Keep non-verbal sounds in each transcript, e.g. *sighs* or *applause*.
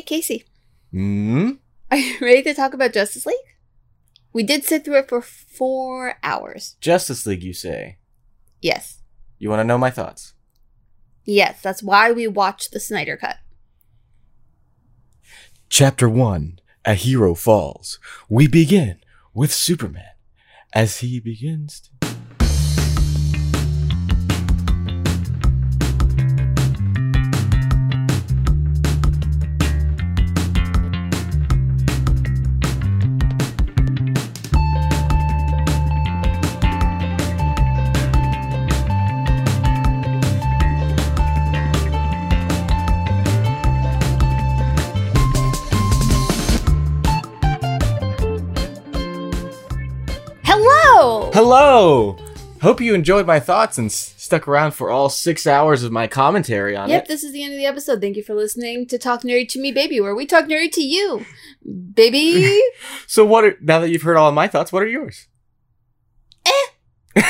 Hey, Casey. Hmm? Are you ready to talk about Justice League? We did sit through it for four hours. Justice League, you say? Yes. You want to know my thoughts? Yes, that's why we watched the Snyder Cut. Chapter 1 A Hero Falls. We begin with Superman as he begins to. Hello! Hope you enjoyed my thoughts and s- stuck around for all six hours of my commentary on Yep, it. Yep, this is the end of the episode. Thank you for listening to Talk Nerdy to Me, Baby, where we talk nerdy to you. Baby! *laughs* So, what are now that you've heard all of my thoughts? What are yours? Eh. *laughs*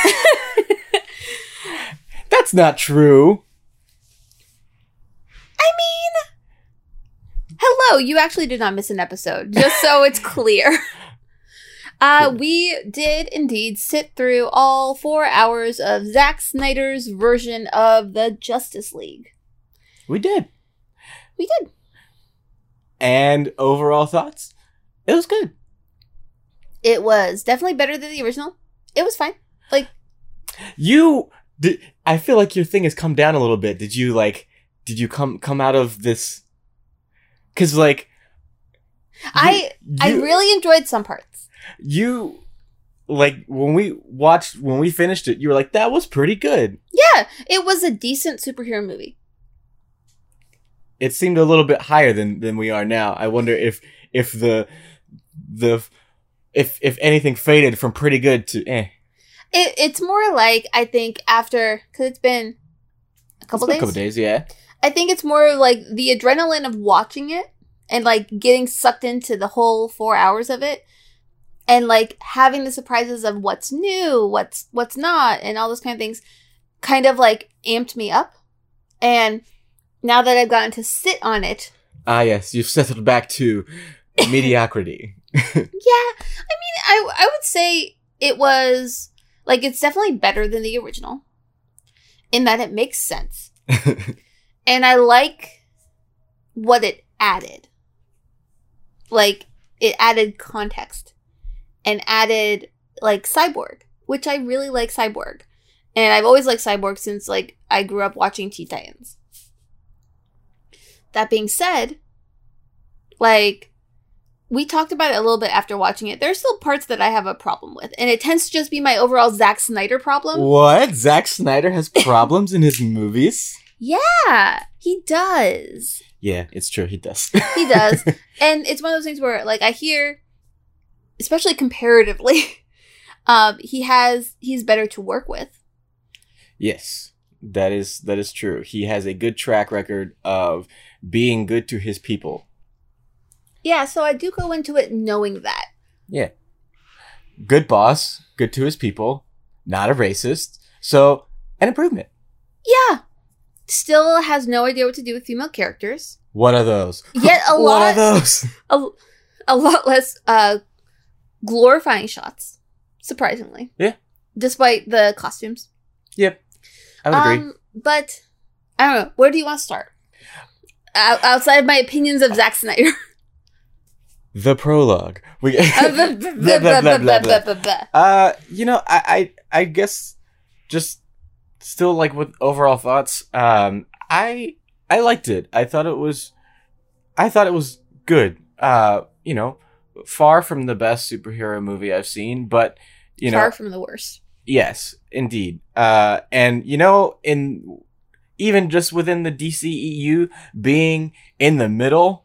That's not true. I mean, hello. You actually did not miss an episode, just so it's clear. *laughs* Uh, we did indeed sit through all four hours of Zack Snyder's version of the Justice League. We did. We did. And overall thoughts? It was good. It was definitely better than the original. It was fine. Like, You did. I feel like your thing has come down a little bit. Did you like? Did you come come out of this? Because like, I I you- really enjoyed some parts. You like when we watched when we finished it. You were like, that was pretty good. Yeah, it was a decent superhero movie. It seemed a little bit higher than than we are now. I wonder if if the the if if anything faded from pretty good to eh. It, it's more like I think after because it's been a couple been days. A couple days, yeah. I think it's more like the adrenaline of watching it and like getting sucked into the whole four hours of it, and like having the surprises of what's new, what's what's not, and all those kind of things, kind of like amped me up. And now that I've gotten to sit on it, Ah, yes, you've settled back to *laughs* mediocrity. *laughs* yeah, I mean, I I would say it was like it's definitely better than the original, in that it makes sense. *laughs* and I like what it added. Like it added context and added like Cyborg, which I really like Cyborg. And I've always liked Cyborg since like I grew up watching Teen Titans. That being said, like we talked about it a little bit after watching it. There's still parts that I have a problem with, and it tends to just be my overall Zack Snyder problem. what? Zack Snyder has *laughs* problems in his movies? Yeah, he does. Yeah, it's true. He does. He does. *laughs* and it's one of those things where like I hear especially comparatively *laughs* um he has he's better to work with. yes, that is that is true. He has a good track record of being good to his people. Yeah, so I do go into it knowing that. Yeah, good boss, good to his people, not a racist. So an improvement. Yeah. Still has no idea what to do with female characters. What are those? Yet a *laughs* What are those? *laughs* a, a lot less uh glorifying shots, surprisingly. Yeah. Despite the costumes. Yep. I would um, agree. But I don't know. Where do you want to start? O- outside of my opinions of Zack Snyder. *laughs* the prologue. We uh, you know, I, I I guess just still like with overall thoughts. Um, I I liked it. I thought it was, I thought it was good. Uh, you know, far from the best superhero movie I've seen, but you know, Far from the worst. yes, indeed. Uh, and you know, in even just within the DCEU, being in the middle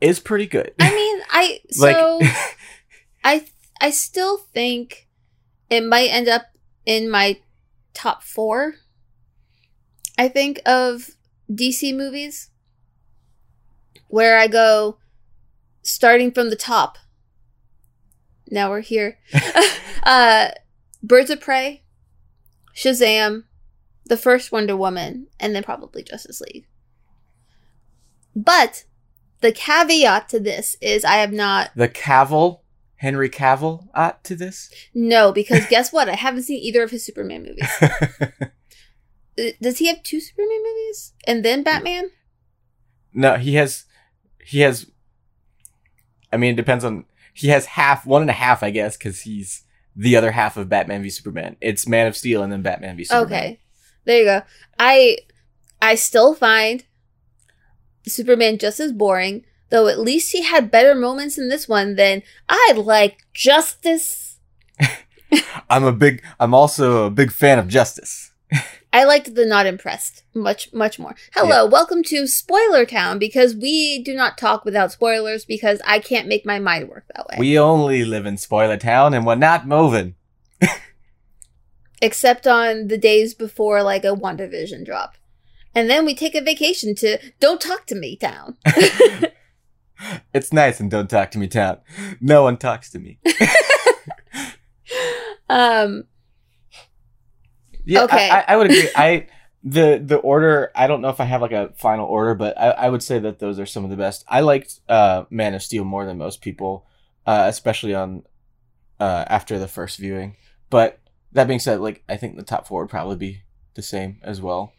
is pretty good. I mean, I *laughs* like, so *laughs* I I still think it might end up in my top four. I think of DC movies where I go starting from the top. Now we're here. *laughs* uh Birds of Prey, Shazam, the first Wonder Woman, and then probably Justice League. But the caveat to this is I have not The Cavill, Henry Cavill, uh, to this. no because guess what? I haven't seen either of his Superman movies. *laughs* Uh, Does he have two Superman movies and then Batman? no, he has, he has. I mean, it depends on. He has half, one and a half, I guess, because he's the other half of Batman v Superman. It's Man of Steel and then Batman v Superman. Okay, there you go. I I still find Superman just as boring, though. At least he had better moments in this one than I like Justice. *laughs* I'm a big. I'm also a big fan of Justice. *laughs* I liked the not impressed much much more. Hello, welcome to Spoiler Town because we do not talk without spoilers because I can't make my mind work that way. We only live in Spoiler Town, and we're not moving. Except on the days before like a WandaVision drop. And then we take a vacation to Don't Talk to Me Town. *laughs* It's nice and don't talk to me, town. No one talks to me. *laughs* um Yeah, Okay. I, I, I would agree. I the the order. I don't know if I have like a final order, but I, I would say that those are some of the best. I liked uh, Man of Steel more than most people, uh, especially on uh, after the first viewing. But that being said, like I think the top four would probably be the same as well.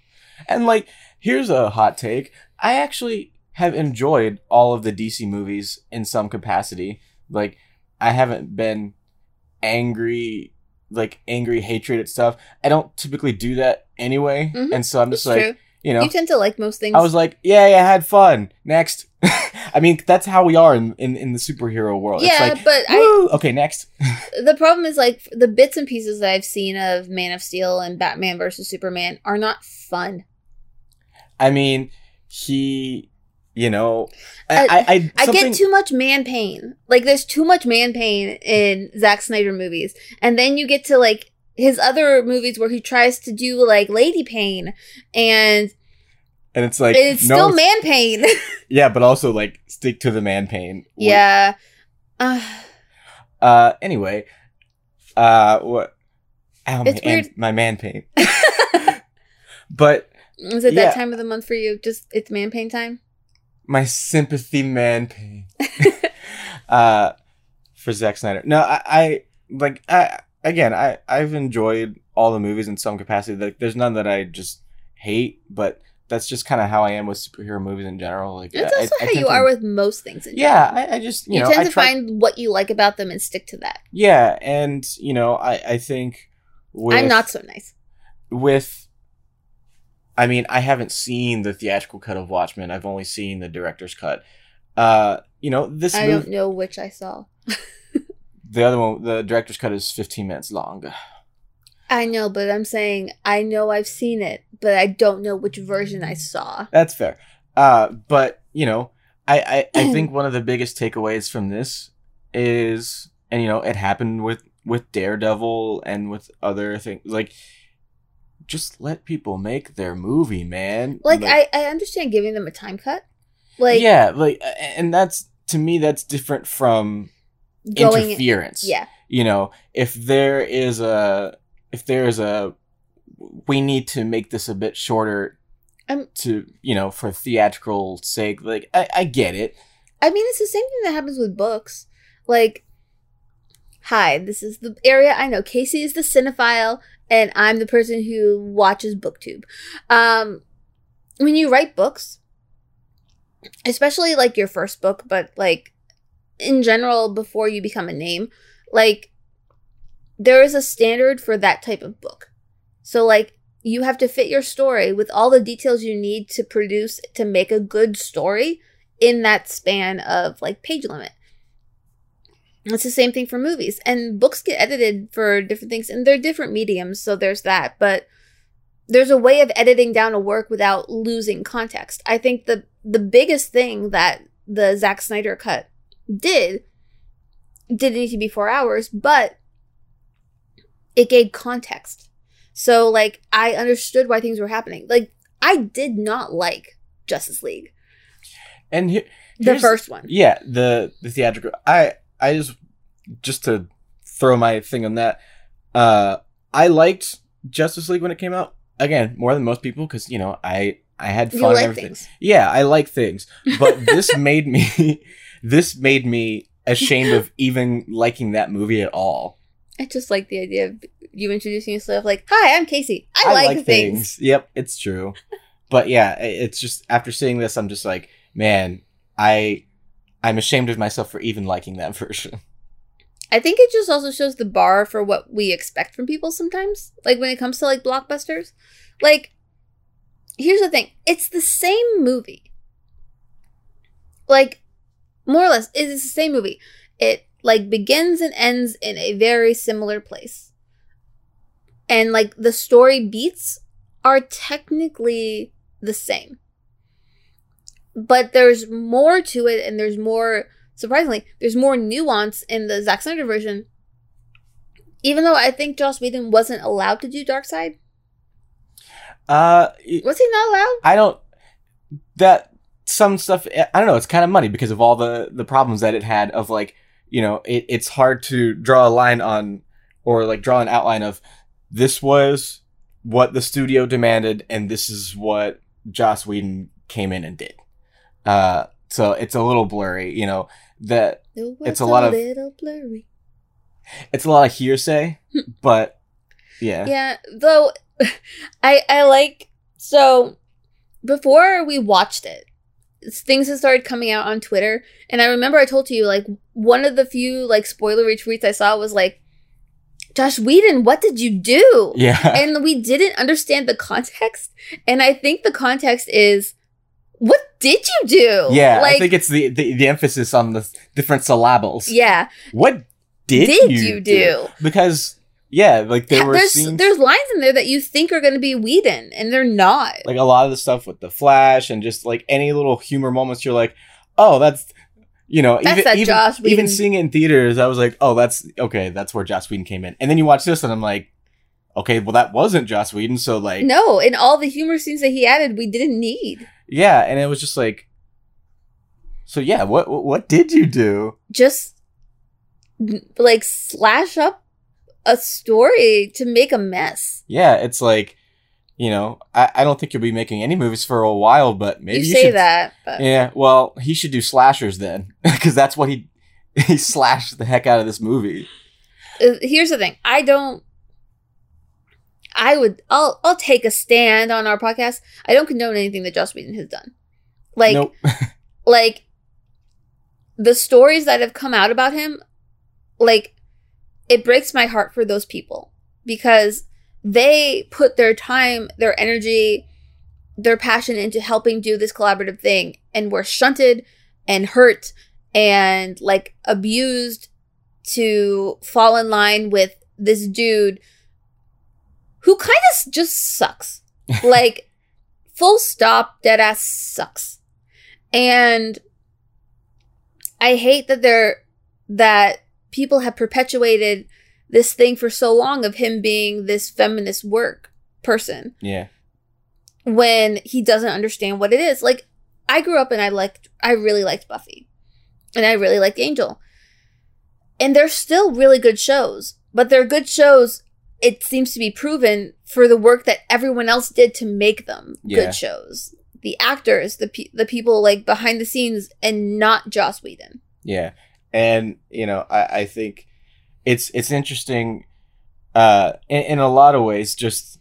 And like, here's a hot take. I actually have enjoyed all of the DC movies in some capacity. Like, I haven't been angry, like angry hatred at stuff. I don't typically do that anyway, Mhm. and so I'm it's just like, true. you know, You tend to like most things. I was like, yeah, yeah, I had fun. Next. *laughs* I mean, that's how we are in, in, in the superhero world. yeah, it's like, but I okay, next. *laughs* the problem is like the bits and pieces that I've seen of Man of Steel and Batman versus Superman are not fun. I mean, he, you know, I, I, I, I get too much man pain. Like there's too much man pain in Zack Snyder movies. And then you get to like his other movies where he tries to do like lady pain and and it's like, it's no, still man pain. *laughs* yeah, but also like stick to the man pain. yeah. Uh, Uh, anyway, uh, what? Ow, It's my, weird. my man pain. *laughs* but is it Yeah. that time of the month for you? Just it's man pain time? My sympathy man pain. *laughs* *laughs* uh, for Zack Snyder. No, I, I like I again I I've enjoyed all the movies in some capacity. Like there's none that I just hate, but that's just kind of how I am with superhero movies in general. Like It's I- also I how you to- are with most things in Yeah, general. I, I just you, You, know tend I to try- find what you like about them and stick to that. yeah, and you know I I think with I'm not so nice. with I mean, I haven't seen the theatrical cut of Watchmen. I've only seen the director's cut. Uh, you know, this I don't know which I saw. the other one, the director's cut is 15 minutes long. I know, but I'm saying I know I've seen it, but I don't know which version I saw. That's fair. Uh, but you know, I, I, I *clears throat* think one of the biggest takeaways from this is, and you know, it happened with with Daredevil and with other things. Like, just let people make their movie, man. Like, I, I understand giving them a time cut. Like yeah, like, and that's to me that's different from going interference. Yeah. you know, if there is a if there is a we need to make this a bit shorter Um, to you know for theatrical sake like I, I get it I mean it's the same thing that happens with books. Like Hi, this is the area I know. Casey is the cinephile and I'm the person who watches booktube. Um when you write books, especially like your first book, but like in general before you become a name, like there is a standard for that type of book. So like you have to fit your story with all the details you need to produce to make a good story in that span of like page limit. It's the same thing for movies. And books get edited for different things and they're different mediums, so there's that. But there's a way of editing down a work without losing context. I think the the biggest thing that the Zack Snyder cut did didn't need to be four hours, but it gave context. So like I understood why things were happening. Like I did not like Justice League. and he- The first one. yeah the the theatrical i i just just to throw my thing on that uh i liked justice league when it came out again more than most people because you know i I had fun You like everything. things. Yeah, I like things, but *laughs* this made me *laughs* this made me ashamed of even liking that movie at all. I just like the idea of you introducing yourself like, "Hi, I'm Casey. I, like, things. Yep, it's true. But yeah, it's just after seeing this, I'm just like, man, I I'm ashamed of myself for even liking that *laughs* version. I think it just also shows the bar for what we expect from people sometimes. Like when it comes to like blockbusters. Like here's the thing. It's the same movie. Like more or less it is the same movie. It like begins and ends in a very similar place. And like the story beats are technically the same. But there's more to it and there's more surprisingly, there's more nuance in the Zack Snyder version. Even though I think Joss Whedon wasn't allowed to do Darkseid. Uh, Was he not allowed? I don't that some stuff. I don't know. It's kind of money because of all the the problems that it had. Of like, you know, it, it's hard to draw a line on or like draw an outline of this was what the studio demanded, and this is what Joss Whedon came in and did. Uh, so it's a little blurry. You know that The It's a lot of- little blurry. it's a lot of hearsay, but yeah, Yeah, though *laughs* I I like so before we watched it, things had started coming out on Twitter, and I remember I told you like one of the few like spoilery tweets I saw was like, "Joss Whedon, what did you do?" yeah, *laughs* and we didn't understand the context, and I think the context is, "What did you do?" yeah. like I think it's the, the the emphasis on the different syllables. yeah. What did, Did, you, you, do? do? Because yeah, like there Yeah, were there's scenes there's lines in there that you think are going to be Whedon, and they're not. like a lot of the stuff with the Flash and just like any little humor moments. You're like, oh, that's you know, That's even that even, Whedon. even seeing it in theaters, I was like, oh, that's okay. That's where Joss Whedon came in. And then you watch this, and I'm like, okay, well, that wasn't Joss Whedon. So like, No, and all the humor scenes that he added, we didn't need. Yeah, and it was just like, so yeah, what what, did you do? Just like slash up a story to make a mess. Yeah, it's like. You know, I, I don't think you'll be making any movies for a while, but maybe you you say should that, but Yeah, well, he should do slashers then, *laughs* because that's what he *laughs* he slashed the heck out of this movie. Uh, here's the thing: I don't. I would. I'll. I'll take a stand on our podcast. I don't condone anything that Joss Whedon has done. Like, nope. *laughs* like the stories that have come out about him like it breaks my heart for those people because they put their time their energy their passion into helping do this collaborative thing and were shunted and hurt and like abused to fall in line with this dude who kind of just sucks *laughs* like full stop dead ass sucks and I hate that they're that people have perpetuated this thing for so long of him being this feminist work person yeah, when he doesn't understand what it is. Like I grew up and I liked I really liked Buffy. And I really liked Angel. And they're still really good shows, but they're good shows it seems to be proven for the work that everyone else did to make them Yeah. good shows. The actors, the pe- the people like behind the scenes and not Joss Whedon. yeah, and you know, I, I think it's it's interesting, uh, in, in a lot of ways, just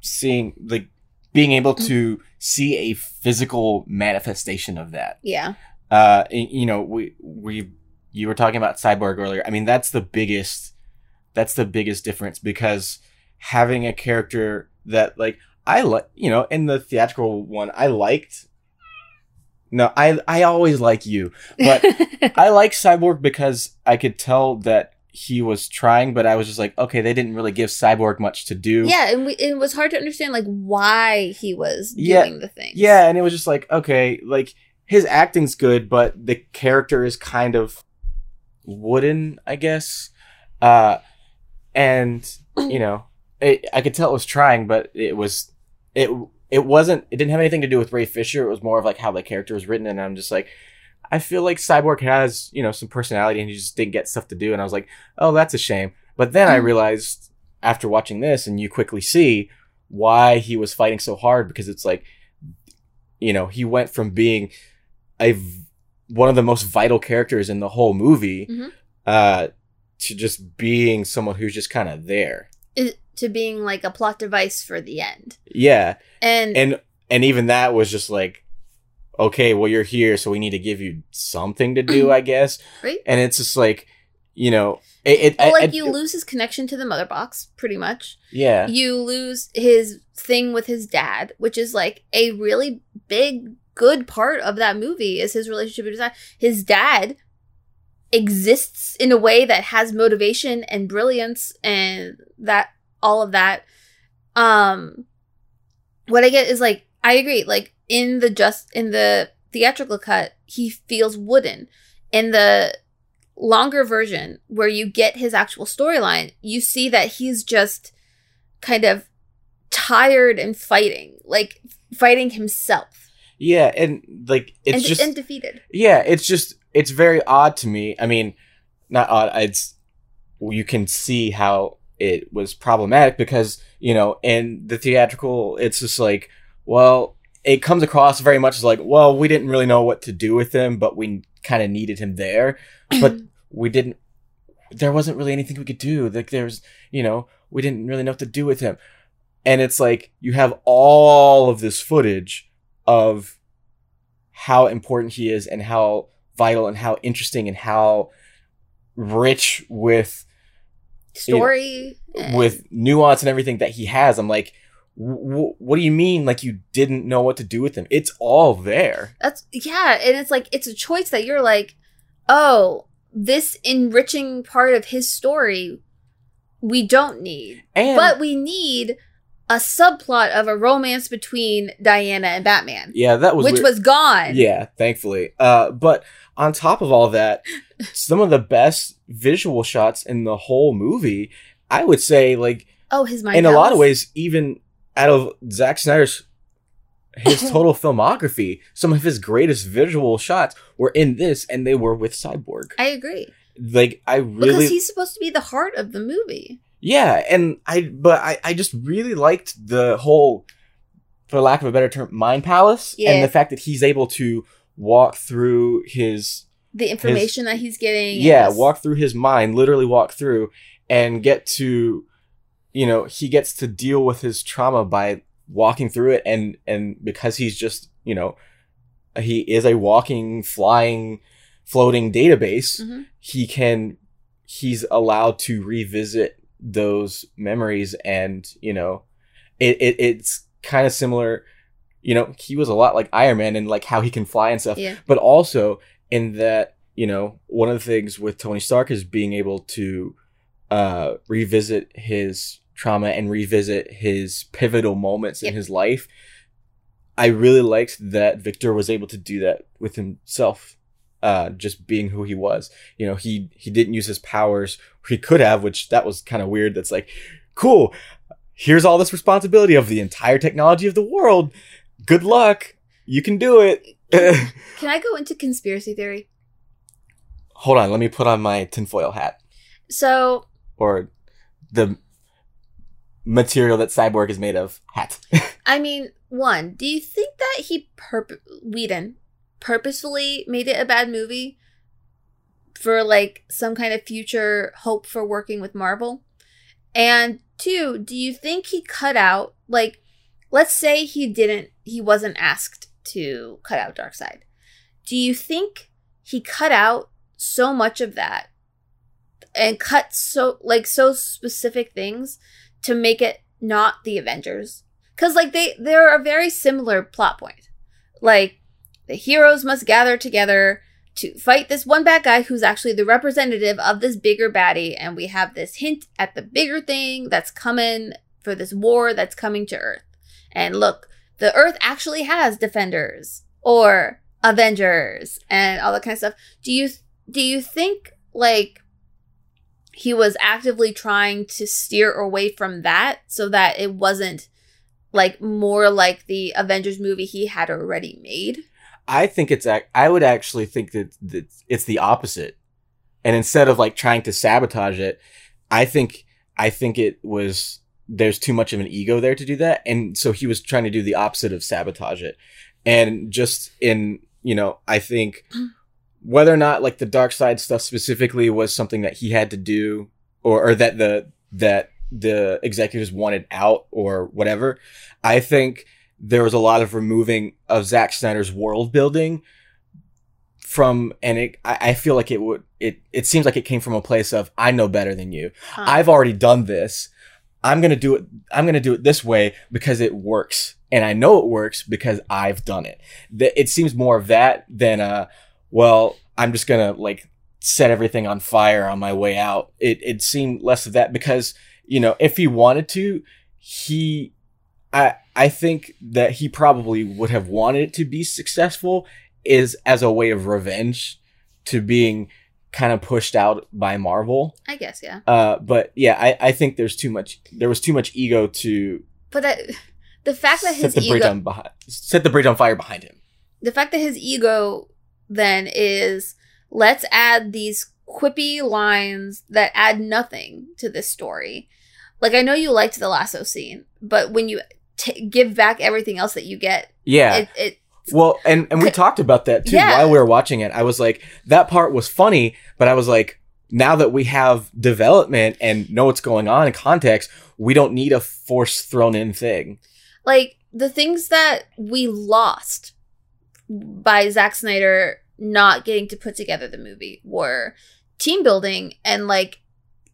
seeing like being able to see a physical manifestation of that. Yeah. uh you know we we you were talking about cyborg earlier i mean that's the biggest that's the biggest difference because having a character that like i like you know in the theatrical one i liked no i i always like you but *laughs* i like cyborg because i could tell that he was trying but i was just like okay they didn't really give cyborg much to do yeah, and we, it was hard to understand like why he was Yeah, doing the thing. Yeah, and it was just like, okay, like his acting's good, but the character is kind of wooden, I guess. Uh and *laughs* you know, it, I could tell it was trying, but it was it it wasn't it didn't have anything to do with Ray Fisher. It was more of like how the character was written and I'm just like I feel like Cyborg has, you know, some personality and he just didn't get stuff to do and I was like, "Oh, that's a shame." But then I Mm. realized after watching this and you quickly see why he was fighting so hard because it's like you know, he went from being a one of the most vital characters in the whole movie Mhm. uh to just being someone who's just kind of there. It, to being like a plot device for the end. Yeah. And, And and even that was just like okay, well you're here so we need to give you something to do, *clears throat* I guess. right? And it's just like, you know, it, it Well, I- like I- you lose his connection to the mother box, pretty much. yeah. You lose his thing with his dad, which is like a really big, good part of that movie is his relationship with his dad. His dad exists in a way that has motivation and brilliance and that all of that. Um what I get is like I agree, like in the just in the theatrical cut, he feels wooden. In the longer version where you get his actual storyline, you see that he's just kind of tired and fighting, like fighting himself Yeah, and like it's and, just and defeated. Yeah, it's just it's very odd to me. I mean, not odd. It's you can see how it was problematic because you know in the theatrical, it's just like, well, it comes across very much as like, well, we didn't really know what to do with him, but we kind of needed him there, *clears throat* but we didn't. There wasn't really anything we could do. Like there's, you know, we didn't really know what to do with him, and it's like you have all of this footage of how important he is and how vital and how interesting and how rich with Story with nuance and everything that he has i'm like w- what do you mean like you didn't know what to do with him it's all there That's yeah, and it's like it's a choice that you're like, oh, this enriching part of his story we don't need. and but we need a subplot of a romance between Diana and Batman, yeah that was which weird. was gone. yeah thankfully uh but on top of all that *laughs* some of the best visual shots in the whole movie i would say like Oh, his mind. in a lot of ways, even out of Zack Snyder's his *laughs* total filmography, some of his greatest visual shots were in this, and they were with Cyborg. I agree Like I really because he's supposed to be the heart of the movie. Yeah, and I, but I, I just really liked the whole, for lack of a better term, mind palace, Yeah. and the fact that he's able to walk through his The information that he's getting. yeah just- walk through his mind literally walk through and get to you know he gets to deal with his trauma by walking through it and and because he's just you know he is a walking flying floating database Mhm. he can he's allowed to revisit those memories and you know it, it it's kind of similar you know he was a lot like iron man and like how he can fly and stuff Yeah. but also in that you know one of the things with tony stark is being able to uh revisit his trauma and revisit his pivotal moments Yep. in his life i really liked that victor was able to do that with himself uh just being who he was. You know he he didn't use his powers he could have which that was kind of weird. That's like cool here's all this responsibility of the entire technology of the world. Good luck. You can do it. *laughs* Can I go into conspiracy theory? hold on let me put on my tinfoil hat. So or the material that cyborg is made of hat. *laughs* I mean, one, do you think that he purp Whedon purposefully made it a bad movie for like some kind of future hope for working with Marvel? And two, do you think he cut out like let's say he didn't he wasn't asked to cut out Darkseid. Do you think he cut out so much of that and cut so like so specific things to make it not the Avengers? Cuz like they they're a very similar plot point. Like the heroes must gather together to fight this one bad guy who's actually the representative of this bigger baddie and we have this hint at the bigger thing that's coming for this war that's coming to Earth. And look, the Earth actually has defenders or Avengers and all that kind of stuff. Do you do you think like he was actively trying to steer away from that so that it wasn't like more like the Avengers movie he had already made? I think it's i would actually think that, that it's the opposite. And instead of like trying to sabotage it i think i think it was there's too much of an ego there to do that. And so he was trying to do the opposite of sabotage it. And just in you know I think mm. whether or not like the Darkseid stuff specifically was something that he had to do or, or that the that the executives wanted out or whatever. I think there was a lot of removing of Zack Snyder's world building from, and it, I, feel like it would, it, it seems like it came from a place of, I know better than you. Huh. I've already done this. I'm going to do it. I'm to do it this way because it works. And I know it works because I've done it. It seems more of that than, uh, well, I'm just going to like set everything on fire on my way out. It, it seemed less of that because, you know, if he wanted to, he, I, I think that he probably would have wanted it to be successful is as a way of revenge to being kind of pushed out by Marvel. I guess, yeah. Uh, but yeah, I, I think there's too much. There was too much ego to But that, the fact that set his the bridge ego, on behind, set the bridge on fire behind him. the fact that his ego then is let's add these quippy lines that add nothing to this story. Like I know you liked the lasso scene, but when you t- give back everything else that you get, Yeah. it, it well, and and we talked about that too Yeah. while we were watching it. I was like, that part was funny, but I was like, now that we have development and know what's going on in context, we don't need a force thrown in thing. like the things that we lost by Zack Snyder not getting to put together the movie were team building and like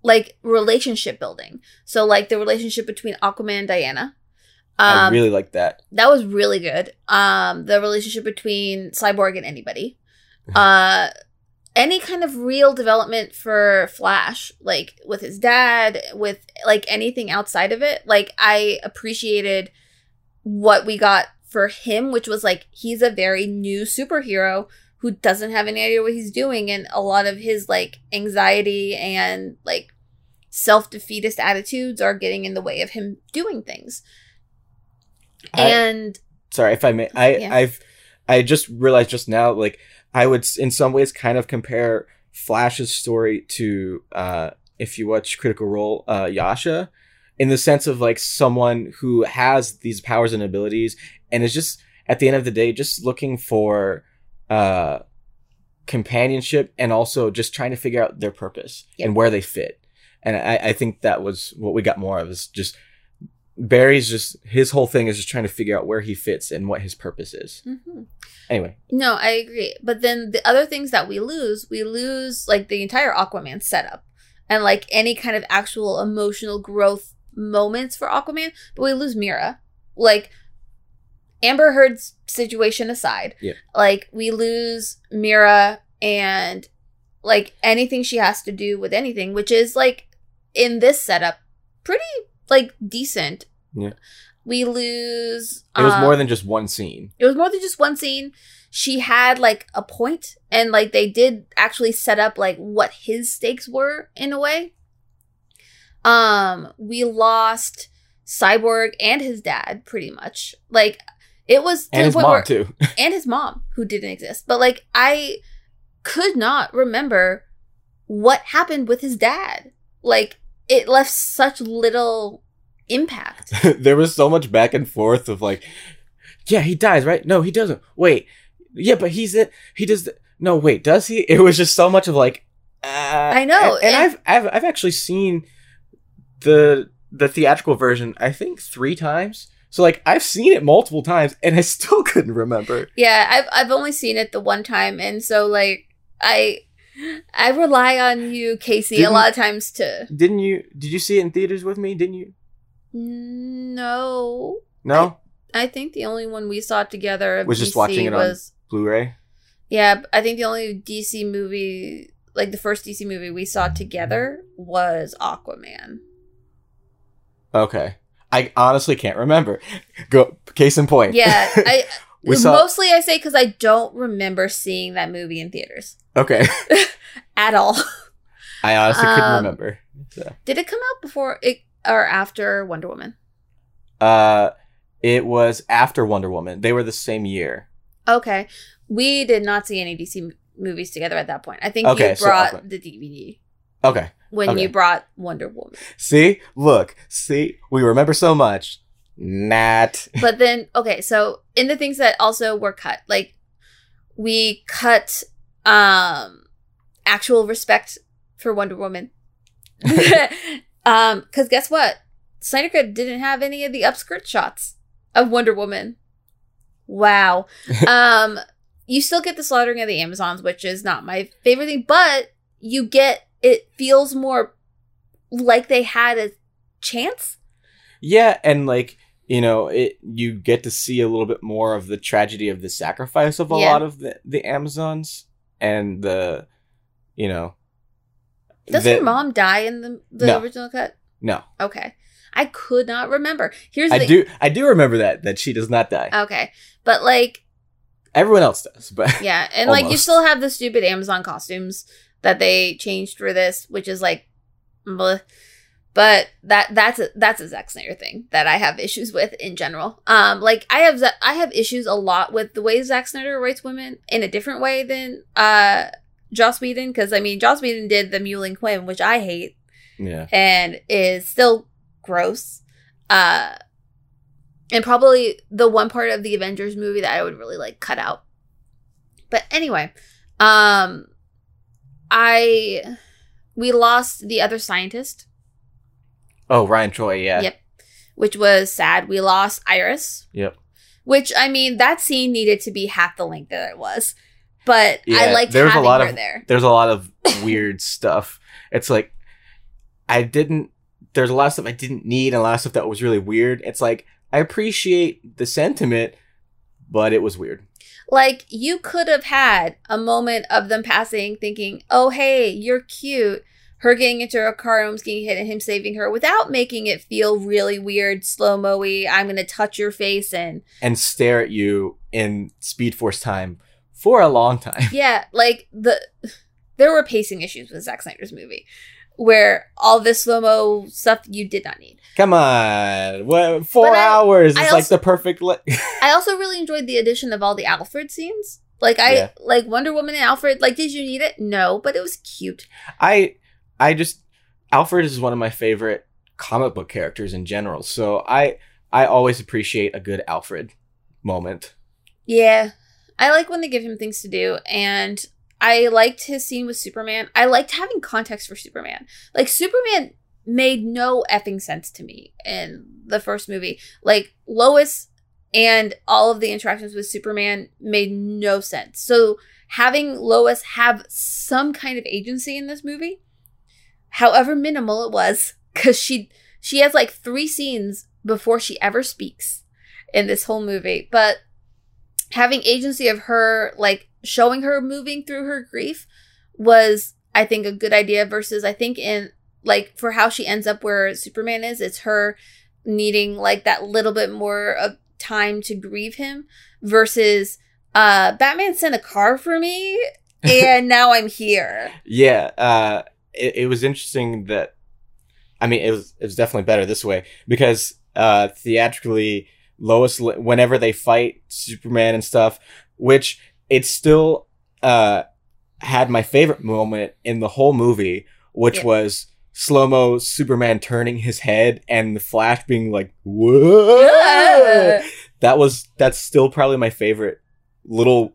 like relationship building. So like the relationship between Aquaman and Diana. I Um, really like that. that was really good. Um, the relationship between Cyborg and anybody. *laughs* Uh, any kind of real development for Flash, like with his dad, with like anything outside of it. Like I appreciated what we got for him, which was like he's a very new superhero who doesn't have any idea what he's doing, and a lot of his like anxiety and like self defeatist attitudes are getting in the way of him doing things. I- And sorry if I may. I Yeah. I've I just realized just now, like I would in some ways kind of compare Flash's story to uh if you watch Critical Role, uh Yasha, in the sense of like someone who has these powers and abilities and is just at the end of the day just looking for uh companionship and also just trying to figure out their purpose Yeah. and where they fit. And I, I think that was what we got more of is just Barry's just his whole thing is just trying to figure out where he fits and what his purpose is. Mhm. Anyway, no, I agree. But then the other things that we lose, we lose like the entire Aquaman setup and like any kind of actual emotional growth moments for Aquaman. But we lose Mera. Like Amber Heard's situation aside, Yeah. like we lose Mera and like anything she has to do with anything, which is like in this setup pretty like decent. Yeah. We lose. it was um, more than just one scene. it was more than just one scene. She had like a point, and like they did actually set up like what his stakes were in a way. Um, we lost Cyborg and his dad pretty much. Like it was to And his mom where too. *laughs* and his mom who didn't exist. But like I could not remember what happened with his dad. Like it left such little impact. *laughs* there was so much back and forth of like, yeah, he dies, right? No, he doesn't. Wait, yeah, but he's it. He does. The- no, wait, does he? It was just so much of like, uh, I know, and, and and- I've I've I've actually seen the the theatrical version. I think three times. So like I've seen it multiple times, and I still *laughs* couldn't remember. Yeah, I've I've only seen it the one time, and so like I I rely on you, Casey, a Didn't- lot of times to Didn't you? Did you see it in theaters with me? Didn't you? No. No, I think the only one we saw together Was just watching it on- was Blu-ray. yeah. I think the only DC movie, like the first DC movie we saw together, was Aquaman. Okay. I honestly can't remember. Go case in point. Yeah, *laughs* I We saw- mostly I say because I don't remember seeing that movie in theaters Okay. *laughs* at all. I honestly couldn't Um, remember. So. Did it come out before it or after Wonder Woman? Uh it was after Wonder Woman. They were the same year. Okay. We did not see any DC m- movies together at that point. I think Okay, you so brought Aquaman. the DVD Okay. when Okay. you brought Wonder Woman. See? Look. See? We remember so much. Not. *laughs* But then, okay, so in the things that also were cut, like we cut um actual respect for Wonder Woman. *laughs* um, because guess what? Snyder Cut didn't have any of the upskirt shots of Wonder Woman. Wow. *laughs* um, you still get the slaughtering of the Amazons, which is not my favorite thing, but you get it feels more like they had a chance. Yeah, and like you know, it you get to see a little bit more of the tragedy of the sacrifice of a Yeah. lot of the the Amazons and the, you know. Does the- her mom die in the, the No. original cut? No, Okay. I could not remember. Here's the I do. I do remember that that she does not die. Okay. But like Everyone else does, but *laughs* Yeah, and like you still have the stupid Amazon costumes that they changed for this, which is like, bleh. but that that's a that's a Zack Snyder thing that I have issues *laughs* with in general. Um, like I have I have issues a lot with the way Zack Snyder writes women in a different way than uh Joss Whedon because I mean Joss Whedon did the Mewling Quim, which I hate yeah, and is still gross. Uh and probably the one part of the Avengers movie that I would really like cut out. But anyway, um I we lost the other scientist, Oh, Ryan Choi. Yeah. Yep. which was sad. We lost Iris, Yep. which I mean that scene needed to be half the length that it was. But I Yeah, liked there was a having lot her of- there. There's a lot of weird *laughs* stuff. It's like I didn't. There's a lot of stuff I didn't need, and a lot of stuff that was really weird. It's like I appreciate the sentiment, but it was weird. Like you could have had a moment of them passing, thinking, "Oh, hey, you're cute." Her getting into her car, almost getting hit, and him saving her without making it feel really weird, slow mo I'm gonna touch your face, and and stare at you in Speed Force time for a long time. *laughs* yeah, like the there were pacing issues with Zack Snyder's movie, where all this slow mo stuff you did not need. Come on, what four But hours I is like the perfect. Le- *laughs* I also really enjoyed the addition of all the Alfred scenes. Like I Yeah. like Wonder Woman and Alfred. Like, did you need it? No, but it was cute. I I just Alfred is one of my favorite comic book characters in general. So I I always appreciate a good Alfred moment. Yeah. I like when they give him things to do and I liked his scene with Superman. I liked having context for Superman. Like Superman made no effing sense to me in the first movie. Like Lois and all of the interactions with Superman made no sense. So having Lois have some kind of agency in this movie, however minimal it was, because she she has like three scenes before she ever speaks in this whole movie. But having agency of her like showing her moving through her grief was i think a good idea versus i think in like for how she ends up where superman is it's her needing like that little bit more of time to grieve him versus uh batman sent a car for me *laughs* and now i'm here Yeah, uh, it, it was interesting that. I mean, it was it was definitely better this way because uh, theatrically, Lois, whenever they fight Superman and stuff, which it still uh, had my favorite moment in the whole movie, which Yeah. was slow mo Superman turning his head and the Flash being like, "Whoa!" Yeah. That was that's still probably my favorite little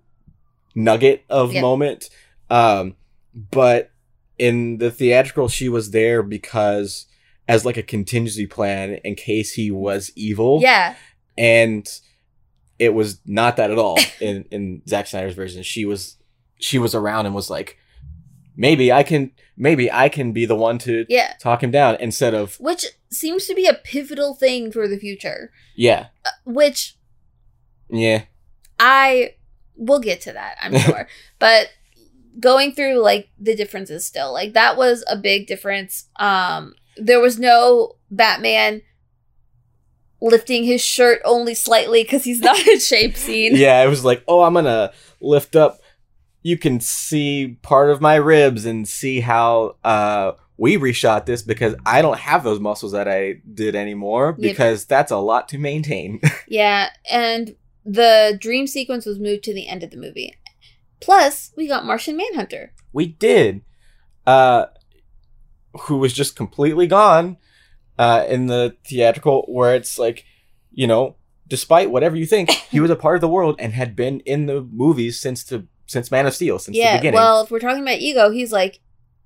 nugget of Yeah. moment. Um, but in the theatrical, she was there because as like a contingency plan in case he was evil. yeah And it was not that at all *laughs* in, in Zack Snyder's version. She was she was around and was like, maybe I can maybe I can be the one to yeah talk him down instead of which seems to be a pivotal thing for the future yeah. which Yeah. I will get to that, I'm *laughs* sure. but going through like the differences still, like that was a big difference. Um there was no Batman lifting his shirt only slightly because he's not in shape scene. *laughs* yeah, it was like, oh, I'm gonna lift up. You can see part of my ribs and see how uh, we reshot this because I don't have those muscles that I did anymore Yep. because that's a lot to maintain. *laughs* Yeah, and the dream sequence was moved to the end of the movie. Plus, we got Martian Manhunter. we did, uh, who was just completely gone uh, in the theatrical, where it's like you know, despite whatever you think, *laughs* he was a part of the world and had been in the movies since the since Man of Steel, since the beginning. Well, if we're talking about ego, he's like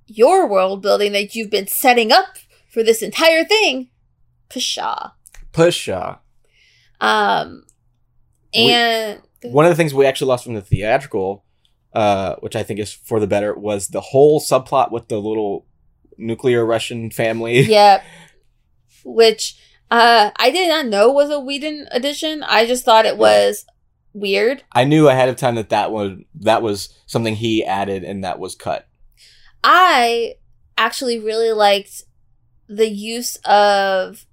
your world building that you've been setting up for this entire thing. Pshaw. Pusha. Um, We- and One of the things we actually lost from the theatrical, uh, which I think is for the better, was the whole subplot with the little nuclear Russian family. yeah, *laughs* which uh I did not know was a Whedon addition. I just thought it was weird. I knew ahead of time that that was that was something he added and that was cut. I actually really liked the use of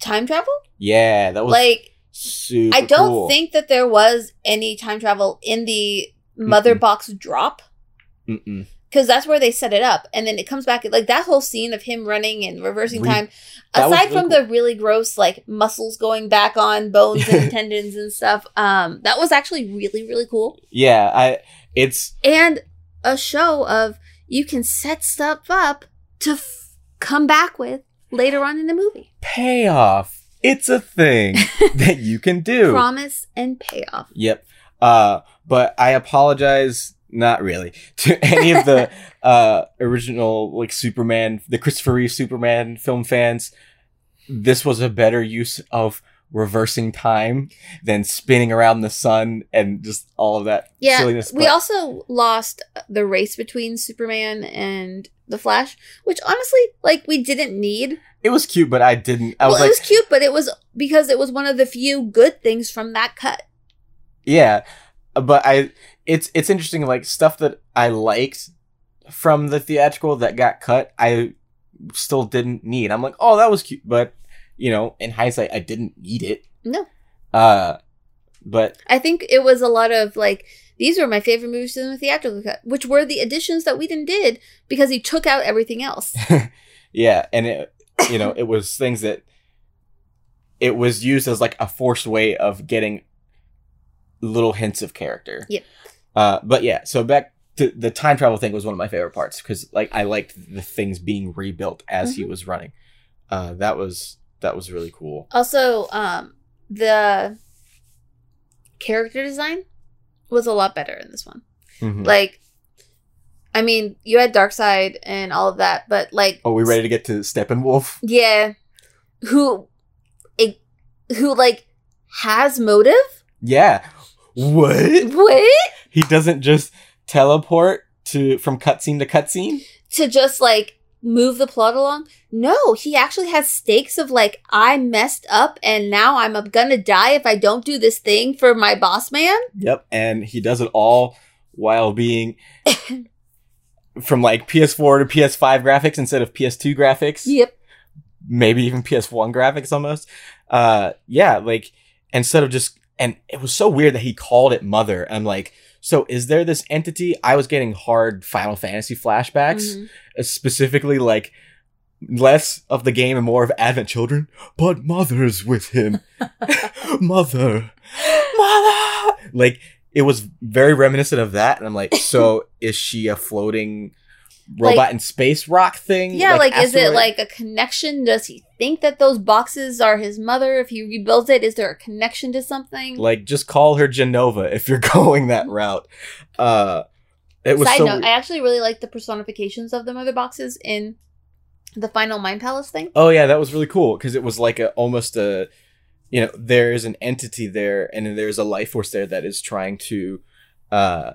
time travel. Yeah, that was Like super. I don't cool. think that there was any time travel in the mother Mm-mm. box drop Mm-mm. Because that's where they set it up, and then it comes back like that whole scene of him running and reversing Re- time. Aside really from cool. the really gross like muscles going back on bones and *laughs* tendons and stuff, um, that was actually really really cool Yeah, I. It's and a show of you can set stuff up to f- come back with later on in the movie. payoff. It's a thing *laughs* that you can do. Promise and payoff. Yep. Uh, but I apologize, not really, *laughs* to any of the *laughs* uh original like Superman, the Christopher Reeve Superman film fans. This was a better use of reversing time than spinning around the sun and just all of that Yeah, silliness. we but- also lost the race between Superman and the Flash, which honestly, like, we didn't need. it was cute, but I didn't. I well, was it like, was cute, but it was because it was one of the few good things from that cut. yeah, but I. It's it's interesting, like stuff that I liked from the theatrical that got cut. I still didn't need. I'm like, oh, that was cute, but you know, in hindsight, I didn't need it. No. Uh, but I think it was a lot of like these were my favorite movies in the theatrical cut, which were the additions that Whedon did because he took out everything else. *laughs* yeah, and it, you know, it was things that it was used as like a forced way of getting little hints of character. Yep. Uh, but yeah, so back to the time travel thing was one of my favorite parts because like I liked the things being rebuilt as he was running. Uh, that was that was really cool. Also, um, the character design was a lot better in this one. Mhm. Like, I mean, you had Darkseid and all of that, but like, Oh, we ready to get to Steppenwolf? yeah, who, it, who like has motive? Yeah. What? What? He doesn't just teleport to from cutscene to cutscene. To just like move the plot along? No, he actually has stakes of like, I messed up and now I'm gonna die if I don't do this thing for my boss man. Yep, and he does it all while being *laughs* from like PS4 to PS5 graphics instead of PS2 graphics. Yep. Maybe even PS1 graphics almost. Uh yeah, like instead of just and it was so weird that he called it mother. I'm like, so is there this entity? I was getting hard Final Fantasy flashbacks, Mhm. uh, specifically like less of the game and more of Advent Children, but mother's with him. *laughs* *laughs* mother. Mother. Like it was very reminiscent of that, and I'm like, so *laughs* is she a floating robot Like- in space rock thing? Yeah, like, is it like a connection? Does he think that those boxes are his mother? If he rebuilds it, is there a connection to something? like just call her Jenova if you're *laughs* going that route? Uh, it was Side so. note, I actually really like the personifications of the mother boxes in the final Mind Palace thing. oh yeah, that was really cool because it was like a almost a, you know, there is an entity there and there's a life force there that is trying to, uh,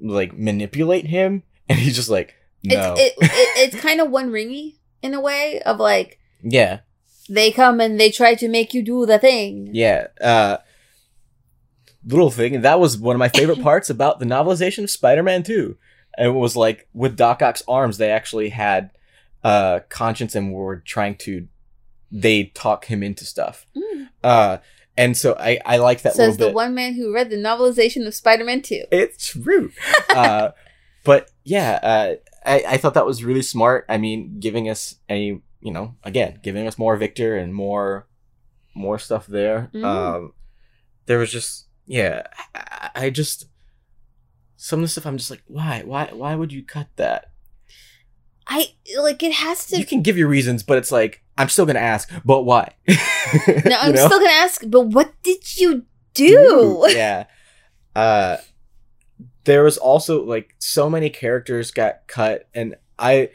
like manipulate him, *laughs* and he's just like, no, It's it, it, *laughs* it's kind of one ringy in a way of like yeah. they come and they try to make you do the thing. Yeah. Uh little thing. And that was one of my favorite *laughs* parts about the novelization of Spider-Man 2. And it was like with Doc Ock's arms, they actually had uh conscience and were trying to they talk him into stuff. Mm. Uh and so I I like that Says little the one man who read the novelization of Spider-Man 2. it's true. uh but yeah, uh I, I thought that was really smart. I mean, giving us a you know, again, giving us more Victor and more more stuff there. Mhm. Um there was just yeah, I, I just some of the stuff I'm just like, why? Why why would you cut that? I like it has to You can give your reasons, but it's like I'm still gonna ask, but why? *laughs* No, I'm still gonna ask, but what did you do? yeah. Uh, there was also like so many characters got cut, and I,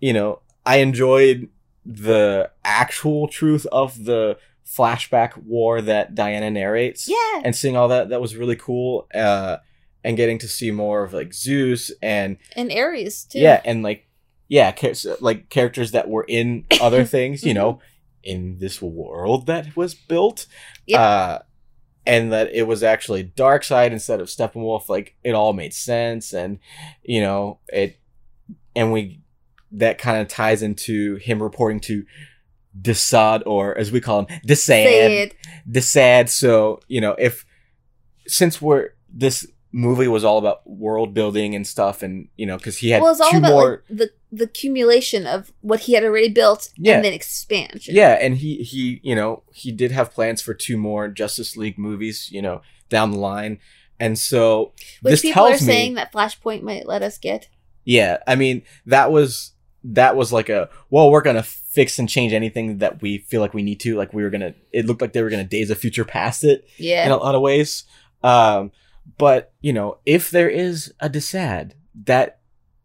you know, I enjoyed the actual truth of the flashback war that Diana narrates. Yeah. And seeing all that, that was really cool. Uh, and getting to see more of like Zeus and And Ares too. yeah, and like yeah, char- like characters that were in other *laughs* things, you know, in this world that was built. Yep. Uh and that it was actually Darkseid instead of Steppenwolf, like it all made sense and you know, it and we that kind of ties into him reporting to Desaad or as we call him, Desad Say it. the sad so you know if since we're this movie was all about world building and stuff and you know because he had Well, two about more like, the the accumulation of what he had already built Yeah. and then expansion. yeah and he he you know he did have plans for two more justice league movies you know down the line and so Which this people are tells me saying that Flashpoint might let us get. yeah i mean that was that was like a well we're gonna fix and change anything that we feel like we need to like we were gonna it looked like they were gonna days of future past it Yeah. in a lot of ways. Um, but you know, if there is a desad, that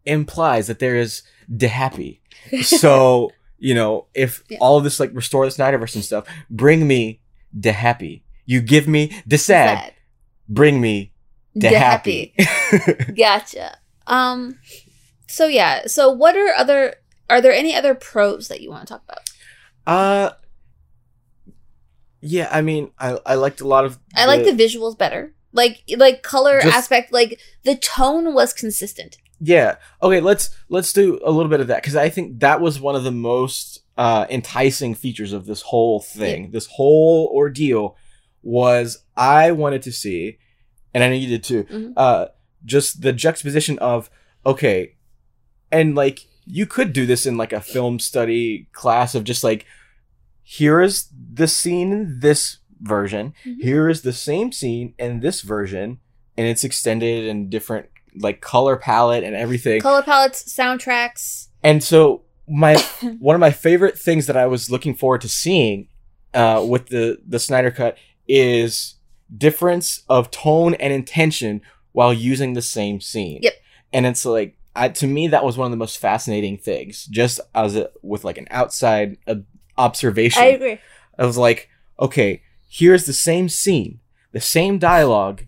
implies that there is de happy. *laughs* So you know, if Yeah. all of this like restore the Snyderverse and stuff, bring me de happy. You give me de sad, Sad. bring me de De happy. Gotcha. Um. So yeah. So what are other? Are there any other pros that you want to talk about? uh, yeah. I mean, I I liked a lot of. I like the visuals better. Like like color Just- aspect. Like the tone was consistent. Yeah. Okay, let's let's do a little bit of that cuz I think that was one of the most uh enticing features of this whole thing. This whole ordeal was I wanted to see and I know you did too. Mhm. Uh just the juxtaposition of okay and like you could do this in like a film study class of just like here is the scene in this version Mhm. here is the same scene in this version and it's extended in different like color palette and everything Color palettes, soundtracks. and so my *coughs* one of my favorite things that i was looking forward to seeing uh, with the the snyder cut is difference of tone and intention while using the same scene Yep. and it's like I, to me that was one of the most fascinating things just as a, with like an outside uh, observation I agree. I was like, okay, here's the same scene, the same dialogue,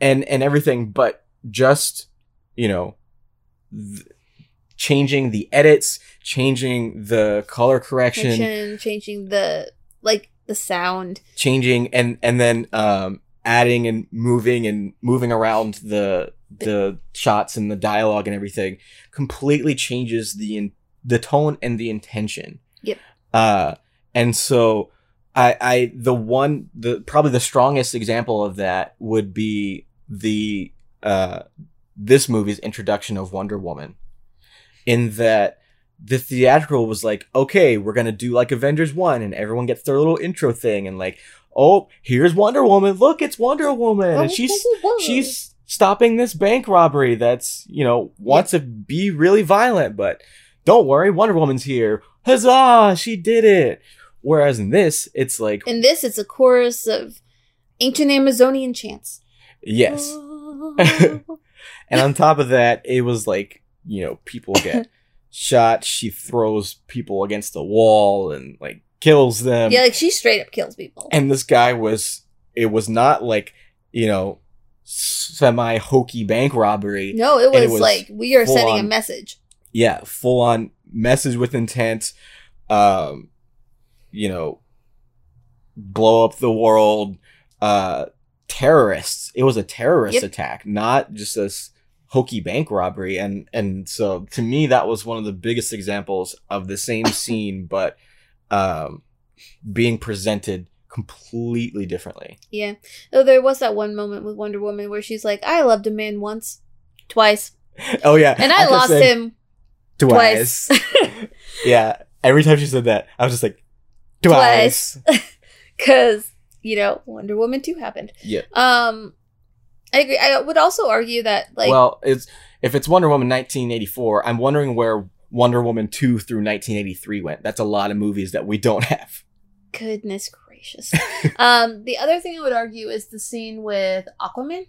and and everything, but just you know, th- changing the edits, changing the color correction, Action, changing the like the sound. changing and and then um adding and moving and moving around the the shots and the dialogue and everything completely changes the in, the tone and the intention Yep. uh and so i i the one the probably the strongest example of that would be the uh this movie's introduction of wonder woman in that the theatrical was like, okay, we're gonna do like Avengers one, and everyone gets their little intro thing, and like, oh, here's Wonder Woman. Look, it's Wonder Woman, and she's she's stopping this bank robbery that's you know wants to be really violent, but don't worry, Wonder Woman's here. Huzzah! She did it. Whereas in this, it's like, In this, it's a chorus of ancient Amazonian chants. yes, *laughs* and on top of that, it was like you know people get *laughs* shot. She throws people against the wall and like kills them. yeah, like she straight up kills people. and this guy was it was not like you know semi hokey bank robbery no, it and it was, was like we are sending a message. yeah full on message with intent um you know blow up the world uh terrorists. It was a terrorist Yep. attack not just this hokey bank robbery. And and so to me that was one of the biggest examples of the same *laughs* scene but um being presented completely differently. Yeah. Though there was that one moment with Wonder Woman where she's like, I loved a man once, twice, oh yeah. And I, kept lost saying him twice, twice. *laughs* yeah. Every time she said that i was just like twice, Because, *laughs* you know, Wonder Woman 2 happened. yeah Um, I agree. I would also argue that, like, well, it's if it's Wonder Woman 1984, I'm wondering where Wonder Woman 2 through 1983 went. That's a lot of movies that we don't *laughs* have. Goodness gracious. um, the other thing I would argue is the scene with Aquaman.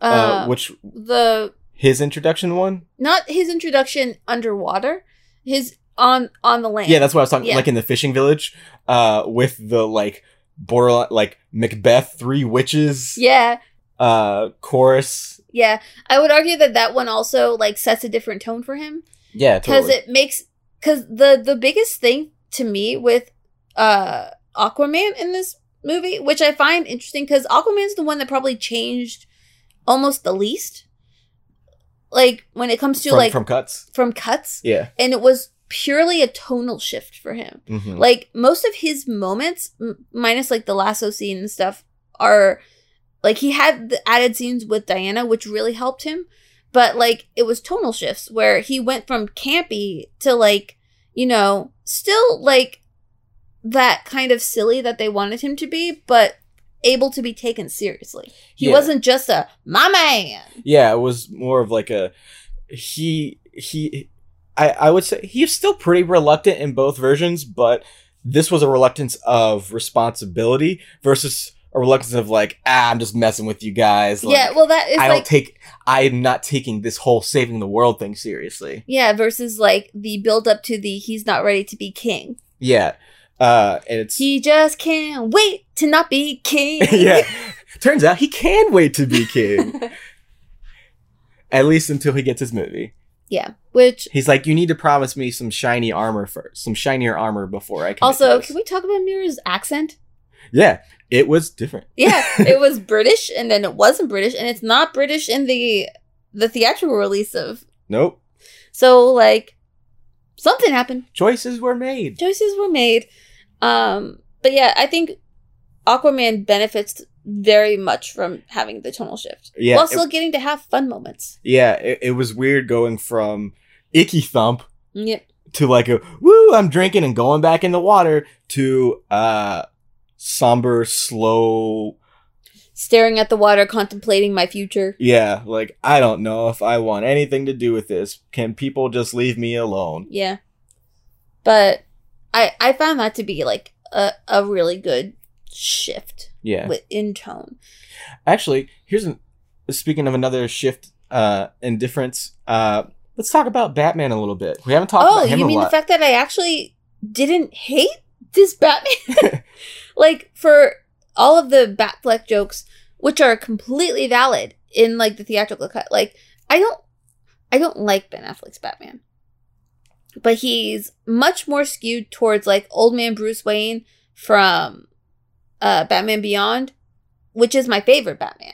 Uh, Uh, which the his introduction one? not his introduction underwater, his on on the land. Yeah, that's what I was talking Yeah. like in the fishing village uh with the like borderline like Macbeth three witches yeah, uh chorus. yeah. I would argue that that one also like sets a different tone for him Yeah, because totally. it makes because the the biggest thing to me with uh Aquaman in this movie, which I find interesting because Aquaman's the one that probably changed almost the least. Like when it comes to from, like from cuts. from cuts, Yeah. and it was purely a tonal shift for him. Mhm. Like most of his moments, m- minus like the lasso scene and stuff, are like he had the added scenes with Diana, which really helped him. But like it was tonal shifts where he went from campy to like, you know, still like that kind of silly that they wanted him to be, but able to be taken seriously. He Yeah. wasn't just a my man. Yeah, it was more of like a he he I I would say he's still pretty reluctant in both versions, but this was a reluctance of responsibility versus a reluctance of like ah I'm just messing with you guys. Like, yeah, well that is I like don't take I'm not taking this whole saving the world thing seriously. yeah, versus like the build up to the he's not ready to be king. Yeah. Uh and it's He just can't wait to not be king. *laughs* yeah. *laughs* Turns out he can wait to be king. *laughs* At least until he gets his movie. Yeah. Which He's like, you need to promise me some shiny armor first, some shinier armor before I can. also, can we talk about Mera's accent? Yeah, it was different. Yeah, *laughs* it was British and then it wasn't British and it's not British in the the theatrical release of. Nope. So like something happened. Choices were made. Choices were made. Um but yeah, I think Aquaman benefits very much from having the tonal shift. Yeah, While it- still getting to have fun moments. Yeah, it, it was weird going from icky thump Yep. to like a woo, I'm drinking and going back in the water to uh somber, slow. Staring at the water, contemplating my future. Yeah, like I don't know if I want anything to do with this. Can people just leave me alone? Yeah. But I I found that to be like a, a really good shift Yeah. with in tone. Actually, here's an speaking of another shift uh in difference. Uh let's talk about Batman a little bit. We haven't talked Oh, about him you mean the fact that I actually didn't hate this Batman? *laughs* like for all of the Batfleck jokes, which are completely valid in like the theatrical cut. Like I don't I don't like Ben Affleck's Batman. But he's much more skewed towards like old man Bruce Wayne from uh Batman Beyond, which is my favorite Batman.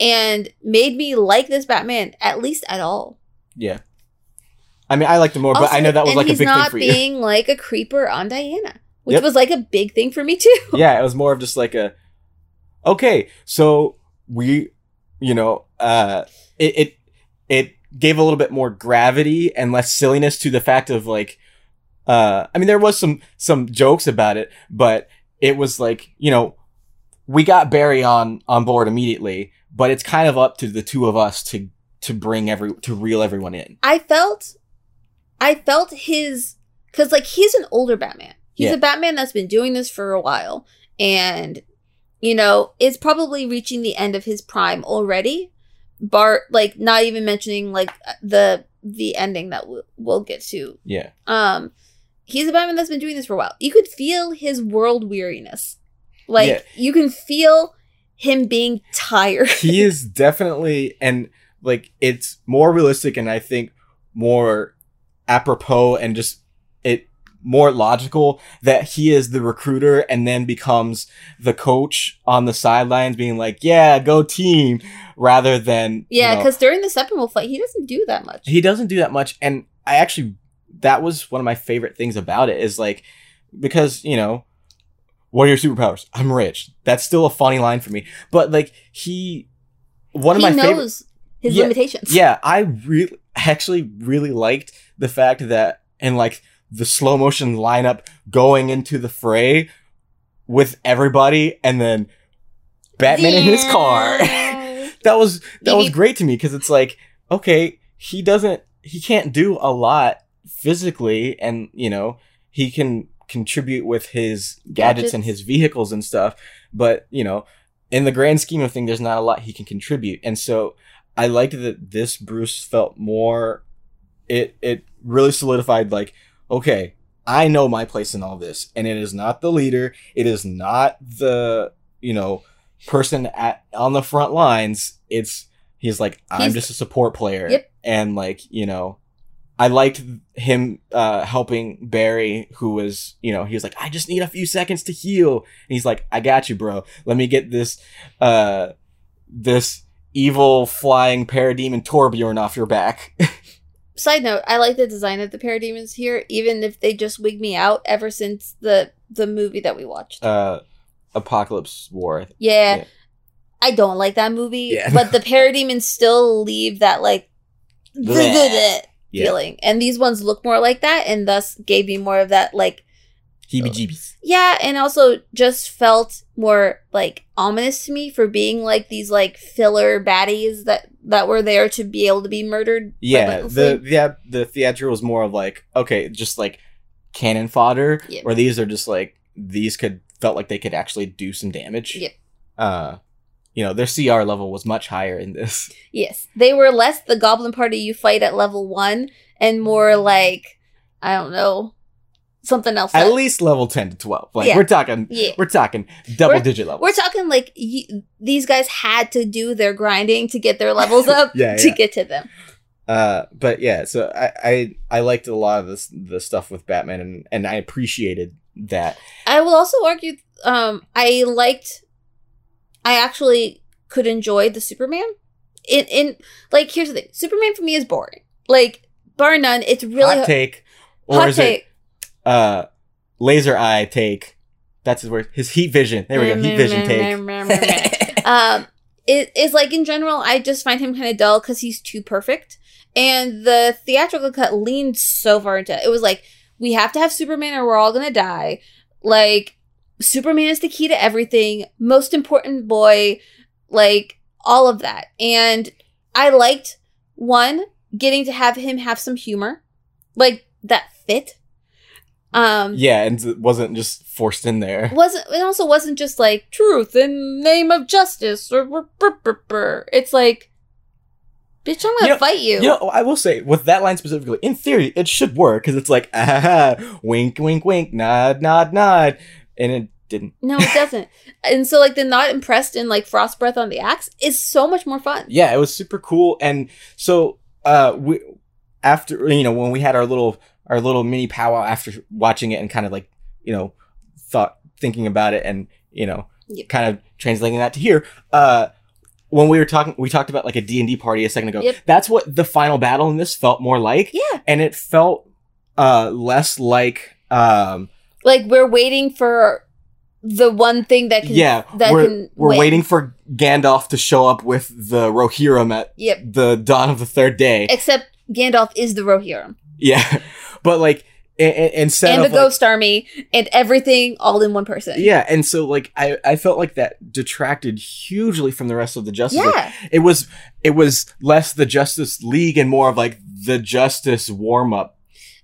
And made me like this Batman at least at all. yeah. I mean, I liked him more, but I know that was like a big thing for you. being like a creeper on Diana, which Yep. was like a big thing for me too. *laughs* yeah, it was more of just like a okay, so we you know, uh it it it gave a little bit more gravity and less silliness to the fact of like uh I mean there was some some jokes about it, but it was like, you know, we got Barry on on board immediately, but it's kind of up to the two of us to to bring every to reel everyone in. I felt, I felt his because like he's an older Batman. He's Yeah. a Batman that's been doing this for a while, and you know is probably reaching the end of his prime already. Bart, like not even mentioning like the the ending that we'll, we'll get to. Yeah. Um, he's a Batman that's been doing this for a while. You could feel his world weariness, like Yeah. you can feel him being tired. he *laughs* is definitely and like it's more realistic and I think more apropos and just it more logical that he is the recruiter and then becomes the coach on the sidelines being like, "Yeah, go team," rather than you yeah, know- because during the Steppenwolf fight, he doesn't do that much. he doesn't do that much and i actually that was one of my favorite things about it is like because you know what are your superpowers? I'm rich. That's still a funny line for me. But like he one of he my favorite knows his Yeah, limitations. yeah i really actually really liked the fact that and like the slow motion lineup going into the fray with everybody and then batman in his car. *laughs* That was that was great to me because it's like okay he doesn't he can't do a lot physically, and you know he can contribute with his gadgets, and his vehicles and stuff. But you know, in the grand scheme of things, there's not a lot he can contribute, and so I liked that this Bruce felt more. It it really solidified like okay. I know my place in all this, and it is not the leader. It is not the you know person at on the front lines. It's he's like I'm He's- just a support player, Yep. and like you know, I liked him uh, helping Barry, who was you know he was like I just need a few seconds to heal, and he's like I got you, bro. Let me get this uh this evil flying parademon Torbjorn off your back. *laughs* Side note, I like the design of the parademons here, even if they just wig me out ever since the the movie that we watched. uh, Apocalypse War. yeah, yeah. I don't like that movie, Yeah. but the parademons still leave that like Bleh. *laughs* Yeah. feeling, and these ones look more like that, and thus gave me more of that like Heebie-jeebies. yeah, and also just felt more like ominous to me for being like these like filler baddies that that were there to be able to be murdered. Yeah, the yeah the theatrical was more of like okay, just like cannon fodder, Yeah. where these are just like these could felt like they could actually do some damage. Yeah. Uh, you know, their CR level was much higher in this. *laughs* Yes, they were less the goblin party you fight at level one, and more like I don't know something else. At that- least level ten to twelve. Like Yeah. we're talking, yeah, we're talking double We're- digit levels. we're talking like y- these guys had to do their grinding to get their levels *laughs* up Yeah, to get to them. Uh, but yeah, so I, I I liked a lot of this the stuff with Batman, and and I appreciated that. I will also argue, um, I liked, I actually could enjoy the Superman. In in like here's the thing, Superman for me is boring. Like bar none, it's really hot take, or hot is it take. uh laser eye take? That's his word. His heat vision. There we go. Heat vision take. *laughs* um it is like in general i just find him kind of dull because he's too perfect and the theatrical cut leaned so far into it was like we have to have superman or we're all gonna die like superman is the key to everything. Most important boy like all of that. And i liked one getting to have him have some humor. Like that fit. Um yeah, and it wasn't just forced in there. wasn't it also wasn't just like truth in name of justice or brr, brr, brr. it's like bitch i'm gonna You know- fight you. You know, I will say with that line specifically, in theory, it should work because it's like, *laughs* ah, wink, wink, wink, nod, nod, nod, and it didn't. no it doesn't *laughs* and so like the not impressed in like frost breath on the axe is so much more fun Yeah, it was super cool, and so uh, we after you know when we had our little our little mini powwow after watching it and kind of like you know thought thinking about it and you know Yep. kind of translating that to here. Uh, when we were talking, we talked about like a D and D party a second ago. Yep. That's what the final battle in this felt more like. yeah and it felt uh less like um like we're waiting for the one thing that can yeah that we're, can we're win. waiting for Gandalf to show up with the Rohirrim at yep. the dawn of the third day. Except gandalf is the rohirrim. Yeah *laughs* but like i- i- instead and of the like- ghost army and everything all in one person. Yeah and so like I I felt like that detracted hugely from the rest of the Justice League. it was it was less the Justice League and more of like the Justice warm up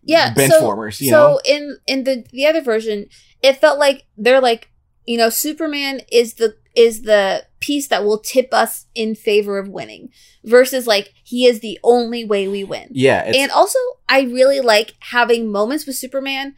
yeah bench so, formers you so know? in in the the other version it felt like they're like you know superman is the is the piece that will tip us in favor of winning versus like he is the only way we win. Yeah and also i really like having moments with superman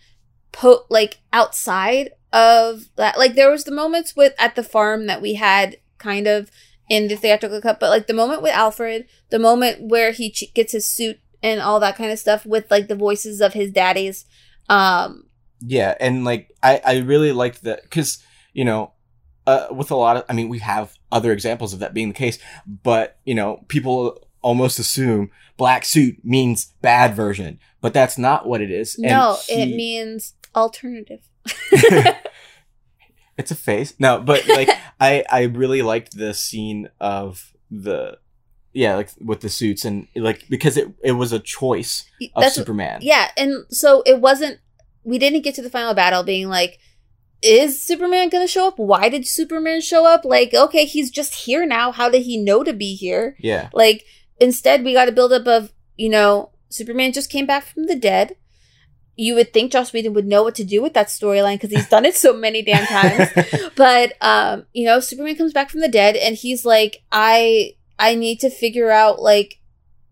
po- like outside of that. Like there was the moments with at the farm that we had kind of in the theatrical cut but like the moment with alfred the moment where he ch- gets his suit and all that kind of stuff with like the voices of his daddies um Yeah, and like I I really liked that because you know, uh, with a lot of I mean we have other examples of that being the case, but you know people almost assume black suit means bad version, but that's not what it is. No he- it means alternative *laughs* *laughs* it's a face. No, but like *laughs* I I really liked the scene of the yeah like with the suits and like because it it was a choice of that's Superman. yeah and so it wasn't we didn't get to the final battle being like is superman gonna show up why did superman show up like okay he's just here now how did he know to be here Yeah. like instead we got a buildup of you know Superman just came back from the dead. You would think Joss Whedon would know what to do with that storyline because he's done it so many damn times. *laughs* but um, you know, Superman comes back from the dead and he's like, I I need to figure out like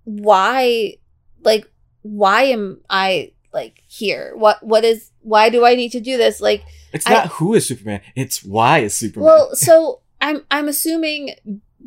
why like why am I like here? What what is why do I need to do this? Like It's I- not who is Superman, it's why is Superman. well, so I'm I'm assuming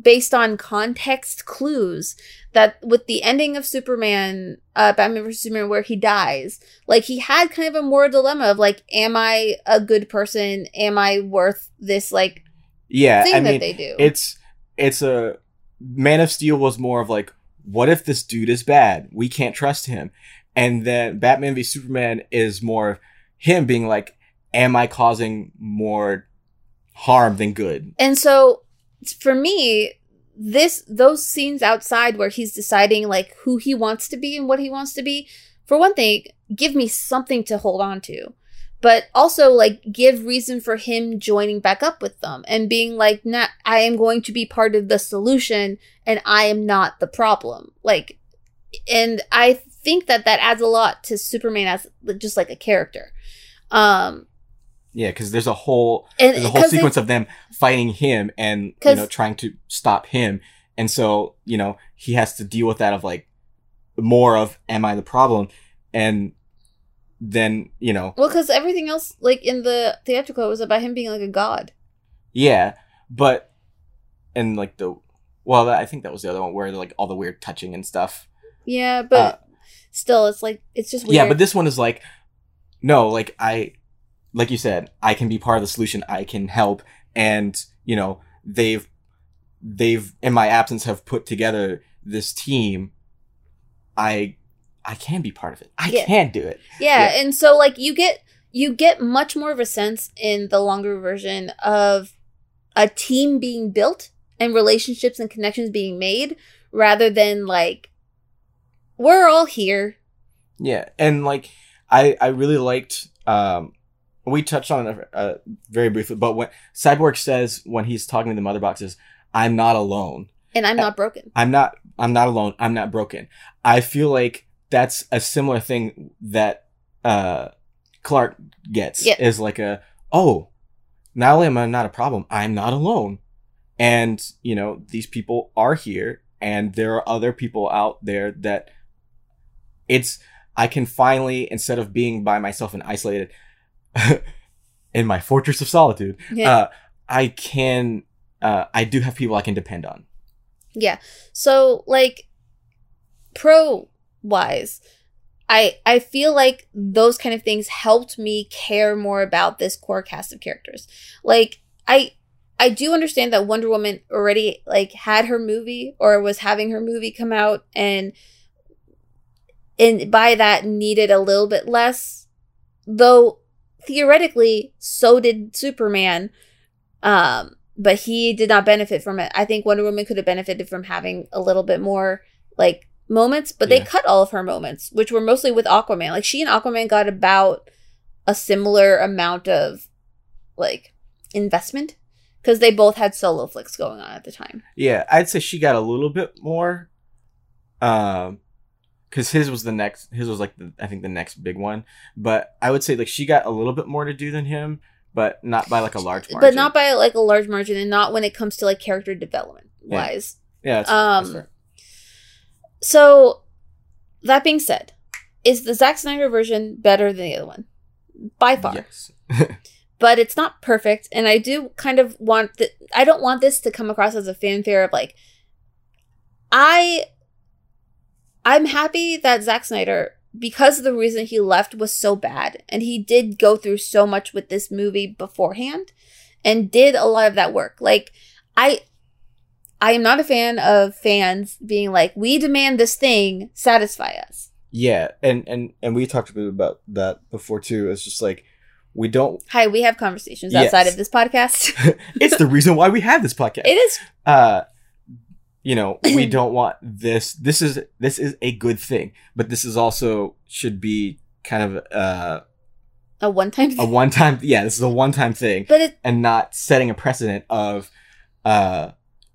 based on context clues that with the ending of Superman, uh, Batman vs Superman, where he dies, like he had kind of a moral dilemma of like, am I a good person? Am I worth this like yeah, thing I that mean, they do? it's it's a Man of Steel was more of like, what if this dude is bad? We can't trust him. And then Batman v Superman is more him being like, am I causing more harm than good? And so for me, this those scenes outside where he's deciding like who he wants to be and what he wants to be, for one thing, give me something to hold on to. But also like give reason for him joining back up with them and being like, nah, I am going to be part of the solution and I am not the problem. Like and I think that that adds a lot to Superman as just like a character. Um Yeah, because there's a whole and there's a whole sequence of them fighting him and you know trying to stop him, and so you know he has to deal with that of like more of am I the problem, and then you know Well, because everything else, like in the theatrical, was about him being like a god. yeah, but and like the well I think that was the other one where like all the weird touching and stuff. Yeah, but Uh, still, it's like it's just weird. Yeah, but this one is like, no, like I, like you said, I can be part of the solution. I can help, and you know they've they've in my absence have put together this team. I I can be part of it. I Yeah. can do it. yeah, yeah. and so like you get you get much more of a sense in the longer version of a team being built and relationships and connections being made, rather than like we're all here. Yeah, and like I I really liked um we touched on it uh, very briefly, but when Cyborg says when he's talking to the mother boxes, "I'm not alone." And I'm not broken. I'm not I'm not alone. I'm not broken. I feel like that's a similar thing that uh Clark gets Yeah. is like a oh, not only am I not a problem, I'm not alone. And, you know, these people are here and there are other people out there that it's I can finally instead of being by myself and isolated *laughs* in my fortress of solitude, Yeah. uh I can uh I do have people I can depend on. Yeah. So like pro wise, I I feel like those kind of things helped me care more about this core cast of characters. Like I I do understand that Wonder Woman already like had her movie or was having her movie come out and and by that needed a little bit less though theoretically so did Superman um but he did not benefit from it. I think Wonder Woman could have benefited from having a little bit more like moments, but they Yeah. cut all of her moments, which were mostly with Aquaman. Like she and Aquaman got about a similar amount of like investment because they both had solo flicks going on at the time. Yeah, I'd say she got a little bit more. Um, because his was the next. His was like the I think the next big one. But I would say like she got a little bit more to do than him, but not by like a large margin. But not by like a large margin and not when it comes to like character development wise. yeah. That's, um, that's. So that being said, is the Zack Snyder version better than the other one? By far. Yes. *laughs* but it's not perfect and i do kind of want that i don't want this to come across as a fanfare of like i i'm happy that Zack snyder because the reason he left was so bad and he did go through so much with this movie beforehand and did a lot of that work like i i am not a fan of fans being like we demand this thing satisfy us Yeah, and and and we talked a bit about that before too. It's just like we don't. hi we have conversations Yes. outside of this podcast *laughs* It's the reason why we have this *laughs* podcast. it is uh you know we *clears throat* don't want this this is this is a good thing but this is also should be kind of uh a one-time a one time yeah this is a one time thing but it and not setting a precedent of uh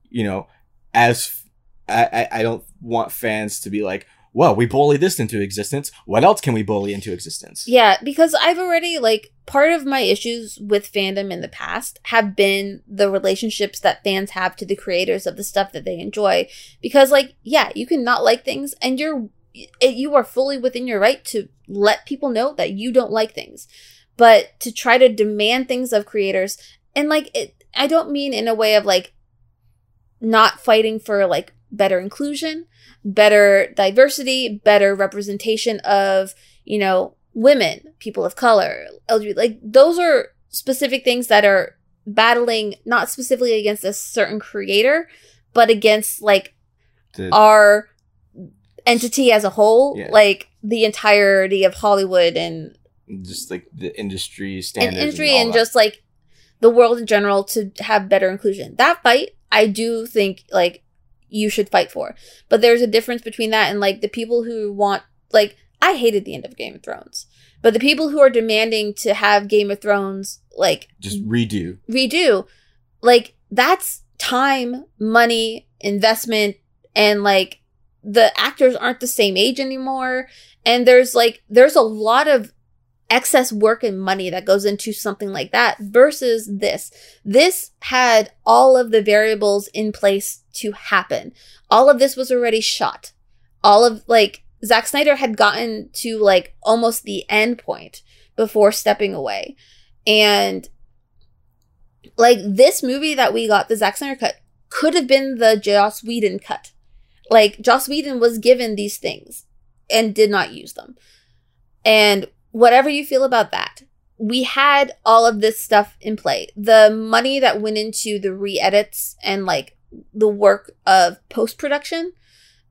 you know as I, I i don't want fans to be like well, we bully this into existence. What else can we bully into existence? Yeah, because I've already like part of my issues with fandom in the past have been the relationships that fans have to the creators of the stuff that they enjoy. Because like, yeah, you can not like things and you're you are fully within your right to let people know that you don't like things. But to try to demand things of creators and like it I don't mean in a way of like not fighting for like better inclusion, better diversity, better representation of, you know, women, people of color, LGBT. Like those are specific things that are battling not specifically against a certain creator, but against like The- our entity as a whole, Yeah. like the entirety of Hollywood and just like the industry standards and industry all and that. just like the world in general to have better inclusion. That fight, I do think like you should fight for. But there's a difference between that and like the people who want like I hated the end of Game of Thrones. But the people who are demanding to have Game of Thrones like just redo. redo, like that's time, money, investment, and like the actors aren't the same age anymore. And there's like there's a lot of excess work and money that goes into something like that versus this. This had all of the variables in place to happen. All of this was already shot. All of like Zack Snyder had gotten to like almost the end point before stepping away. And like this movie that we got, the Zack Snyder cut, could have been the Joss Whedon cut. Like Joss Whedon was given these things and did not use them. And whatever you feel about that, we had all of this stuff in play. The money that went into the re-edits and like the work of post-production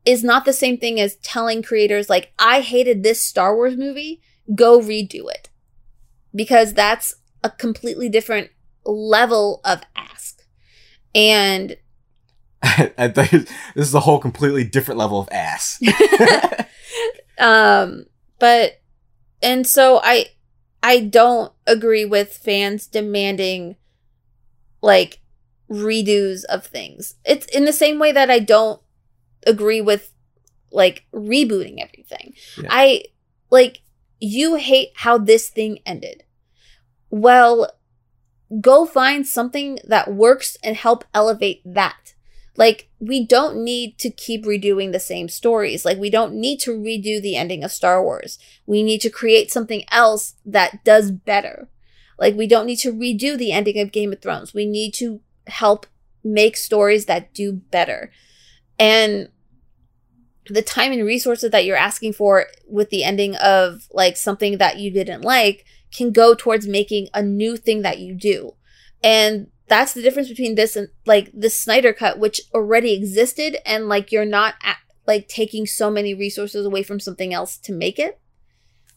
is not the same thing as telling creators like I hated this Star Wars movie, go redo it. Because that's a completely different level of ask. And *laughs* *laughs* I think this is a whole completely different level of ass. *laughs* um but and so i i don't agree with fans demanding like redos of things it's in the same way that i don't agree with like rebooting everything. Yeah. i like you hate how this thing ended. Well go find something that works and help elevate that. Like we don't need to keep redoing the same stories. Like we don't need to redo the ending of star wars. We need to create something else that does better. Like we don't need to redo the ending of game of thrones. We need to help make stories that do better. And the time and resources that you're asking for with the ending of like something that you didn't like can go towards making a new thing that you do and that's the difference between this and like the Snyder cut, which already existed, and like you're not at, like taking so many resources away from something else to make it.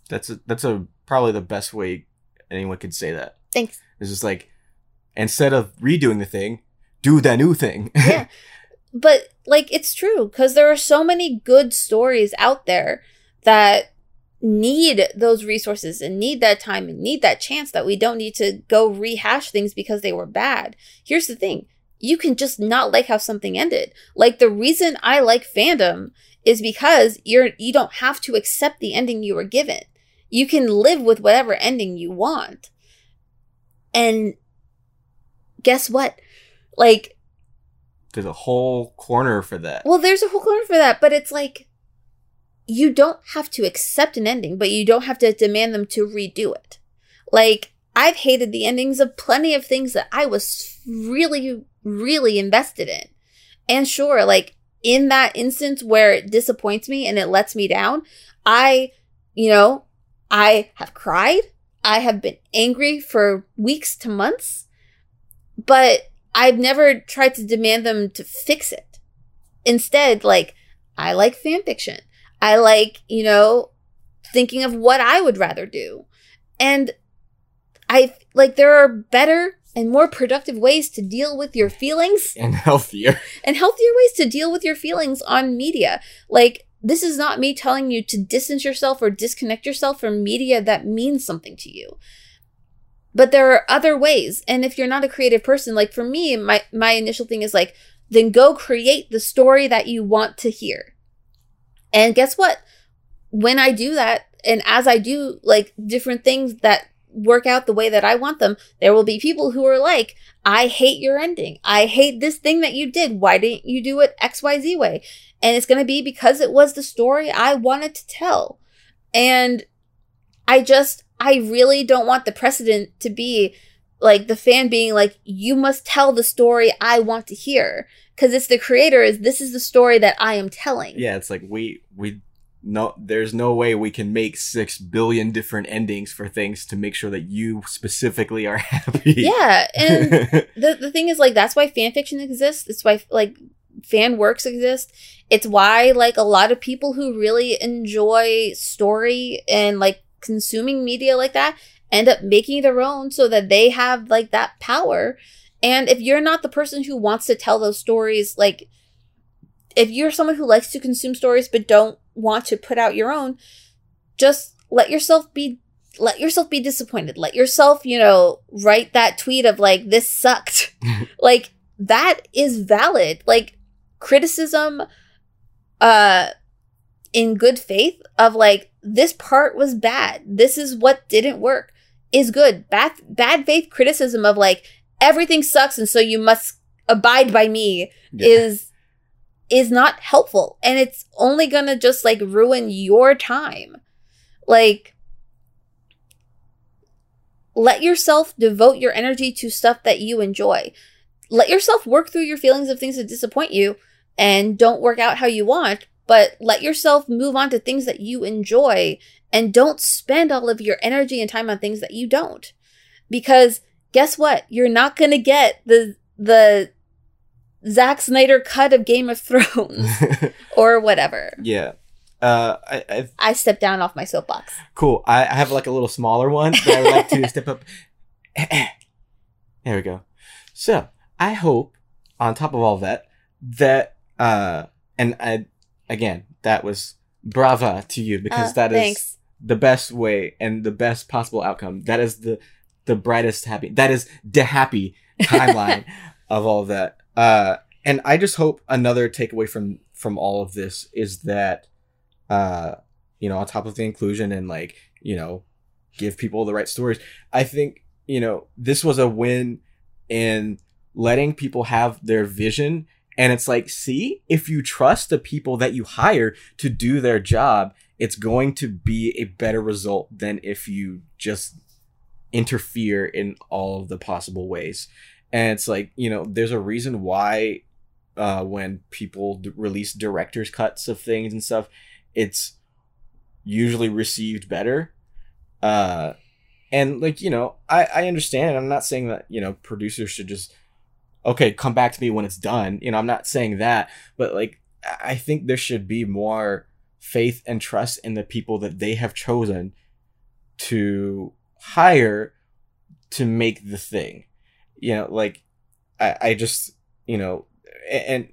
That's a, that's a probably the best way anyone could say that. Thanks. It's just like instead of redoing the thing, do the new thing. Yeah. *laughs* but like it's true because there are so many good stories out there that need those resources and need that time and need that chance that we don't need to go rehash things because they were bad. Here's the thing. You can just not like how something ended. Like the reason I like fandom is because you're you don't have to accept the ending you were given. You can live with whatever ending you want. And guess what? Like There's a whole corner for that. well, there's a whole corner for that, but it's like you don't have to accept an ending, but you don't have to demand them to redo it. Like I've hated the endings of plenty of things that I was really, really invested in. And sure, like in that instance where it disappoints me and it lets me down, I, you know, I have cried. I have been angry for weeks to months, but I've never tried to demand them to fix it. Instead, like, I like fan fiction. I like, you know, thinking of what I would rather do. And I like there are better and more productive ways to deal with your feelings and healthier. *laughs* and healthier ways to deal with your feelings on media. Like, this is not me telling you to distance yourself or disconnect yourself from media that means something to you. But there are other ways. And if you're not a creative person, like for me, my, my initial thing is like, then go create the story that you want to hear. And guess what? When I do that, and as I do like different things that work out the way that I want them, there will be people who are like, I hate your ending. I hate this thing that you did. Why didn't you do it XYZ way? And it's going to be because it was the story I wanted to tell. And I just, I really don't want the precedent to be like the fan being like, you must tell the story I want to hear. Cause it's the creator is this is the story that I am telling. Yeah, it's like we we no there's no way we can make six billion different endings for things to make sure that you specifically are *laughs* happy. Yeah, and *laughs* the the thing is like that's why fan fiction exists. It's why like fan works exist. It's why like a lot of people who really enjoy story and like consuming media like that end up making their own so that they have like that power. And if you're not the person who wants to tell those stories like if you're someone who likes to consume stories but don't want to put out your own, just let yourself be let yourself be disappointed. Let yourself, you know, write that tweet of like this sucked. *laughs* like that is valid. Like criticism uh in good faith of like this part was bad. This is what didn't work is good. Bad bad faith criticism of like everything sucks and so you must abide by me yeah. is is not helpful and it's only gonna just like ruin your time. Like, let yourself devote your energy to stuff that you enjoy. Let yourself work through your feelings of things that disappoint you and don't work out how you want, but let yourself move on to things that you enjoy and don't spend all of your energy and time on things that you don't. Because guess what? You're not going to get the the Zack Snyder cut of Game of Thrones *laughs* *laughs* or whatever. Yeah. Uh, I I've, I stepped down off my soapbox. Cool. I, I have like a little smaller one that I would like to *laughs* step up. *clears throat* there we go. So I hope, on top of all that, that uh, and I again that was brava to you because uh, that thanks. is the best way and the best possible outcome. That is the the brightest happy. That is the happy *laughs* timeline of all of that. Uh, and I just hope another takeaway from from all of this is that, uh, you know, on top of the inclusion and like you know, give people the right stories. I think you know this was a win in letting people have their vision. And it's like, see, if you trust the people that you hire to do their job, it's going to be a better result than if you just interfere in all of the possible ways. And it's like, you know, there's a reason why uh, when people d- release director's cuts of things and stuff, it's usually received better. Uh, and like, you know, I, I understand. I'm not saying that, you know, producers should just, okay, come back to me when it's done. You know, I'm not saying that, but like, I think there should be more faith and trust in the people that they have chosen to hire to make the thing you know, like I, I just, you know, and,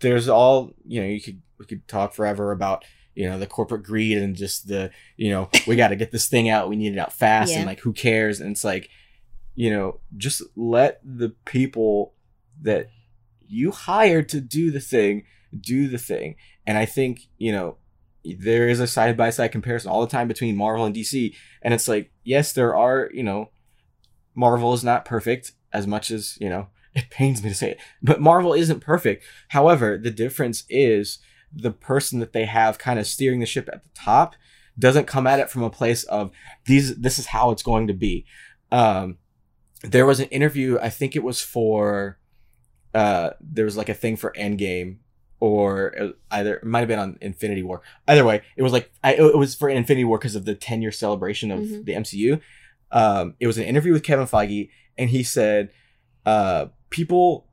there's all, you know, you could we could talk forever about you know the corporate greed and just the you know we *laughs* got to get this thing out we need it out fast yeah. and like who cares and it's like you know just let the people that you hired to do the thing do the thing and i think you know there is a side by side comparison all the time between marvel and dc and it's like yes there are you know marvel is not perfect as much as, you know, *laughs* it pains me to say it, but Marvel isn't perfect. However, the difference is the person that they have kind of steering the ship at the top doesn't come at it from a place of these this is how it's going to be. Um there was an interview, I think it was for uh there was like a thing for Endgame or either it might have been on Infinity War. Either way, it was like I, it was for Infinity War because of the 10 year celebration of mm-hmm. the MCU. Um, it was an interview with Kevin Feige, and he said, uh, people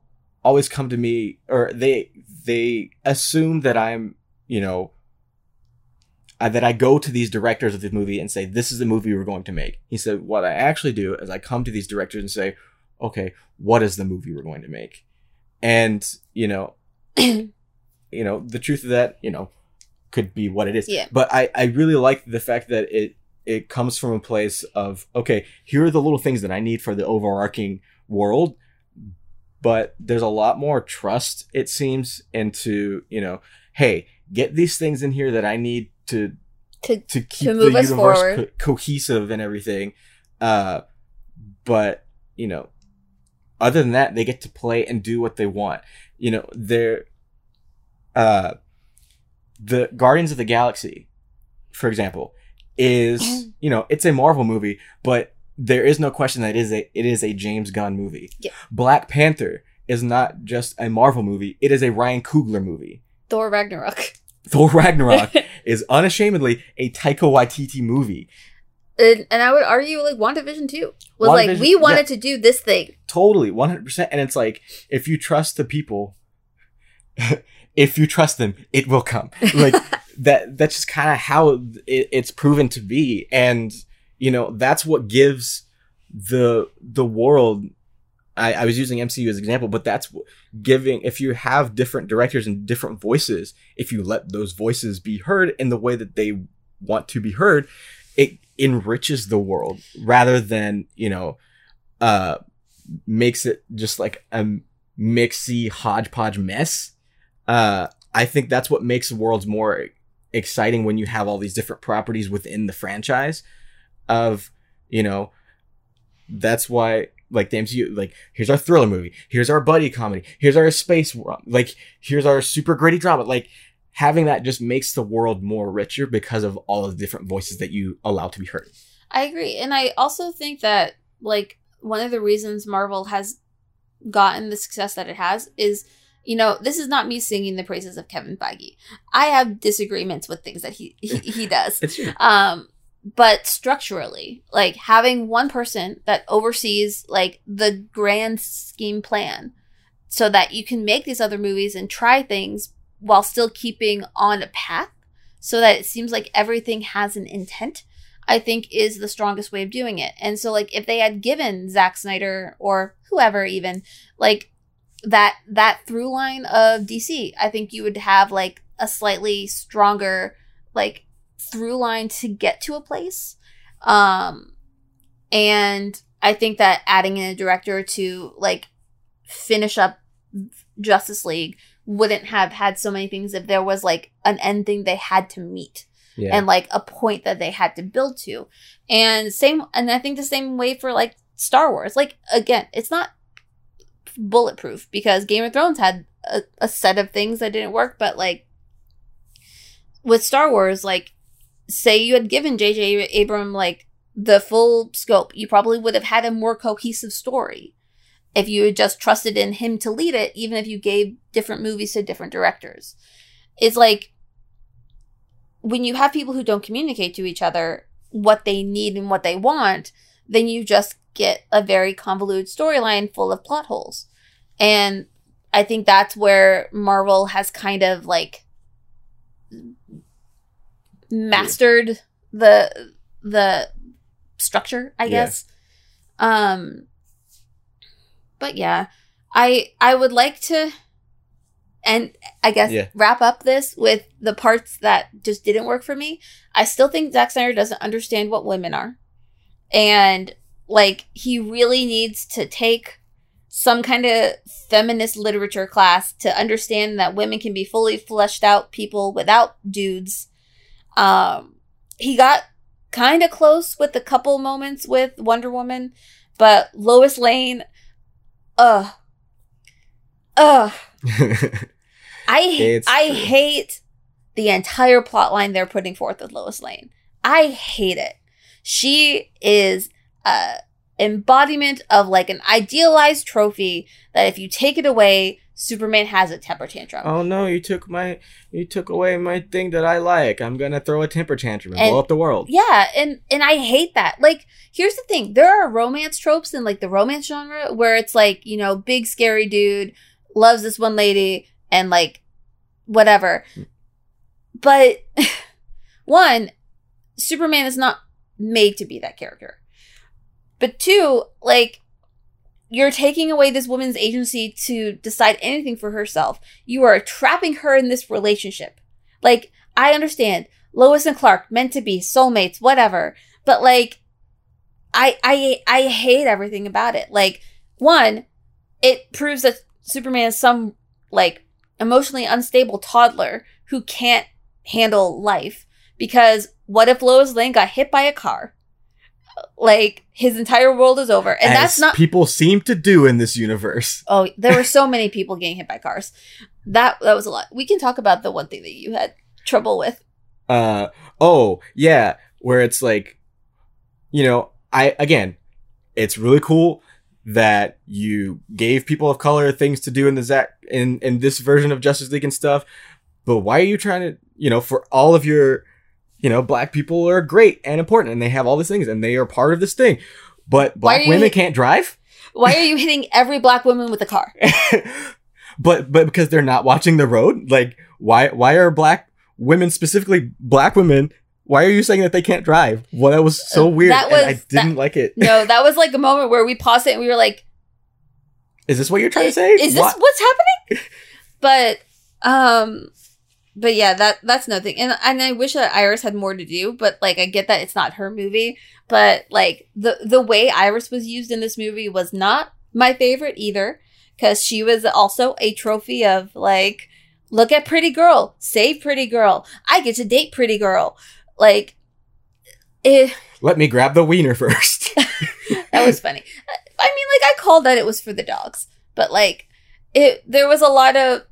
always come to me or they they assume that I'm, you know, uh, that I go to these directors of the movie and say, "This is the movie we're going to make." He said, "What I actually do is I come to these directors and say, "Okay, what is the movie we're going to make?" And you know, *clears throat* you know, the truth of that, you know, could be what it is. Yeah. But I I really like the fact that it it comes from a place of okay here are the little things that i need for the overarching world but there's a lot more trust it seems into you know hey get these things in here that I need to To to keep to move the us universe co- cohesive and everything. Uh, but you know, other than that, they get to play and do what they want. You know, they're uh, the Guardians of the Galaxy, for example, is *clears throat* you know it's a Marvel movie, but there is no question that it is a it is a James Gunn movie. Yeah. Black Panther is not just a Marvel movie; it is a Ryan Coogler movie. Thor Ragnarok. Thor Ragnarok *laughs* is unashamedly a Taika Waititi movie. And, and I would argue like WandaVision too was like we wanted to do this thing. Totally, 100%. And it's like, if you trust the people, *laughs* if you trust them, it will come. Like, *laughs* that, that's just kind of how it, it's proven to be. And, you know, that's what gives the, the world, I, I was using MCU as an example, but that's giving, if you have different directors and different voices, if you let those voices be heard in the way that they want to be heard, it enriches the world rather than, you know, uh, makes it just like a mixy hodgepodge mess. Uh, I think that's what makes worlds more exciting when you have all these different properties within the franchise. Of you know, that's why like the MCU, like here's our thriller movie, here's our buddy comedy, here's our space, like here's our super gritty drama. Like having that just makes the world more richer because of all of the different voices that you allow to be heard. I agree. And I also think that like one of the reasons Marvel has gotten the success that it has is you know, this is not me singing the praises of Kevin Feige. I have disagreements with things that he he, *laughs* he does. It's true. Um, but structurally, like having one person that oversees like the grand scheme plan so that you can make these other movies and try things while still keeping on a path so that it seems like everything has an intent, I think is the strongest way of doing it. And so like if they had given Zack Snyder or whoever even like that that through line of DC, I think you would have like a slightly stronger like through line to get to a place. Um and I think that adding in a director to like finish up Justice League wouldn't have had so many things if there was like an end thing they had to meet Yeah. and like a point that they had to build to. And same and I think the same way for like Star Wars. Like again, it's not bulletproof because Game of Thrones had a, a set of things that didn't work, but like with Star Wars, like say you had given JJ Abram like the full scope, you probably would have had a more cohesive story if you had just trusted in him to lead it, even if you gave different movies to different directors. It's like when you have people who don't communicate to each other what they need and what they want, then you just get a very convoluted storyline full of plot holes. And I think that's where Marvel has kind of like mastered the the structure, I Yeah. guess. Um but yeah, I I would like to and I guess Yeah. wrap up this with the parts that just didn't work for me. I still think Zack Snyder doesn't understand what women are. And like he really needs to take some kind of feminist literature class to understand that women can be fully fleshed out people without dudes. Um he got kind of close with a couple moments with Wonder Woman, but Lois Lane uh uh *laughs* I It's I true. hate the entire plot line they're putting forth with Lois Lane. I hate it. She is a embodiment of like an idealized trophy that if you take it away, Superman has a temper tantrum. oh no, you took my you took away my thing that I like. I'm gonna throw a temper tantrum and, And- blow up the world. Yeah, and and I hate that. Like, here's the thing: there are romance tropes in like the romance genre where it's like you know, big scary dude loves this one lady and like whatever. But *laughs* one, Superman is not made to be that character. But two, like you're taking away this woman's agency to decide anything for herself. You are trapping her in this relationship. Like, I understand Lois and Clark meant to be soulmates, whatever. But like, I I I hate everything about it. Like, one, it proves that Superman is some like emotionally unstable toddler who can't handle life because what if Lois Lane got hit by a car? Like his entire world is over, and As that's not. people seem to do in this universe. oh, there were so many people getting hit by cars. That that was a lot. We can talk about the one thing that you had trouble with. Uh oh, yeah, where it's like you know, I again, it's really cool that you gave people of color things to do in the Zack in in this version of Justice League and stuff. But why are you trying to, you know, for all of your you know, black people are great and important and they have all these things and they are part of this thing. But black women can't drive? Why are you hitting every black woman with a car? *laughs* but but because they're not watching the road, like why why are black women specifically black women? Why are you saying that they can't drive? Well, that was so weird. that and I didn't like it. No, that was like a moment where we paused it and we were like, "Is this what you're trying to say? Is this What? what's happening?" *laughs* but um but yeah, that that's nothing. And and I wish that Iris had more to do, but like I get that it's not her movie, but like the the way Iris was used in this movie was not my favorite either cuz she was also a trophy of like look at pretty girl, save pretty girl. I get to date pretty girl. Like it Let me grab the wiener first. *laughs* that was funny. I mean, like I called that it was for the dogs, but like it, there was a lot of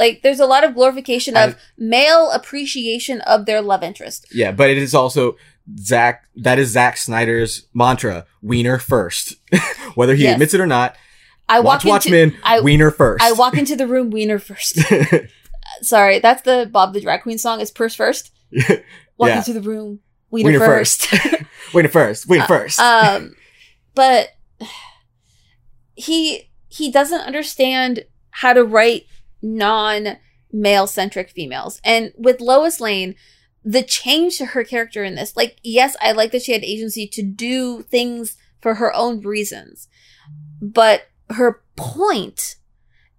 like there's a lot of glorification of I- male appreciation of their love interest. yeah, but it is also Zack. That is Zack Snyder's mantra: wiener first. *laughs* Whether he Yes. admits it or not, I watch walk into Watchmen. I- wiener first. I walk into the room wiener first. *laughs* Sorry, that's the Bob the Drag Queen song. Is purse first. *laughs* Walk Yeah. into the room wiener, Wiener first. wiener first. Wiener first. um, but *sighs* he he doesn't understand how to write non male centric females. And with Lois Lane, the change to her character in this, like, yes, I like that she had agency to do things for her own reasons, but her point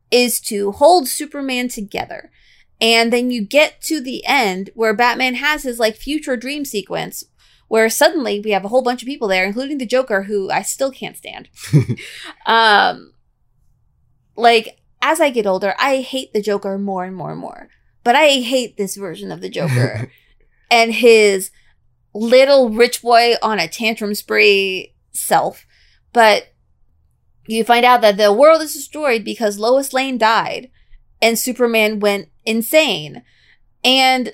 is to hold Superman together. And then you get to the end where Batman has his like future dream sequence where suddenly we have a whole bunch of people there, including the Joker, who I still can't stand. *laughs* um, like as I get older, I hate the Joker more and more and more. But I hate this version of the Joker *laughs* and his little rich boy on a tantrum spree self. But you find out that the world is destroyed because Lois Lane died and Superman went insane. And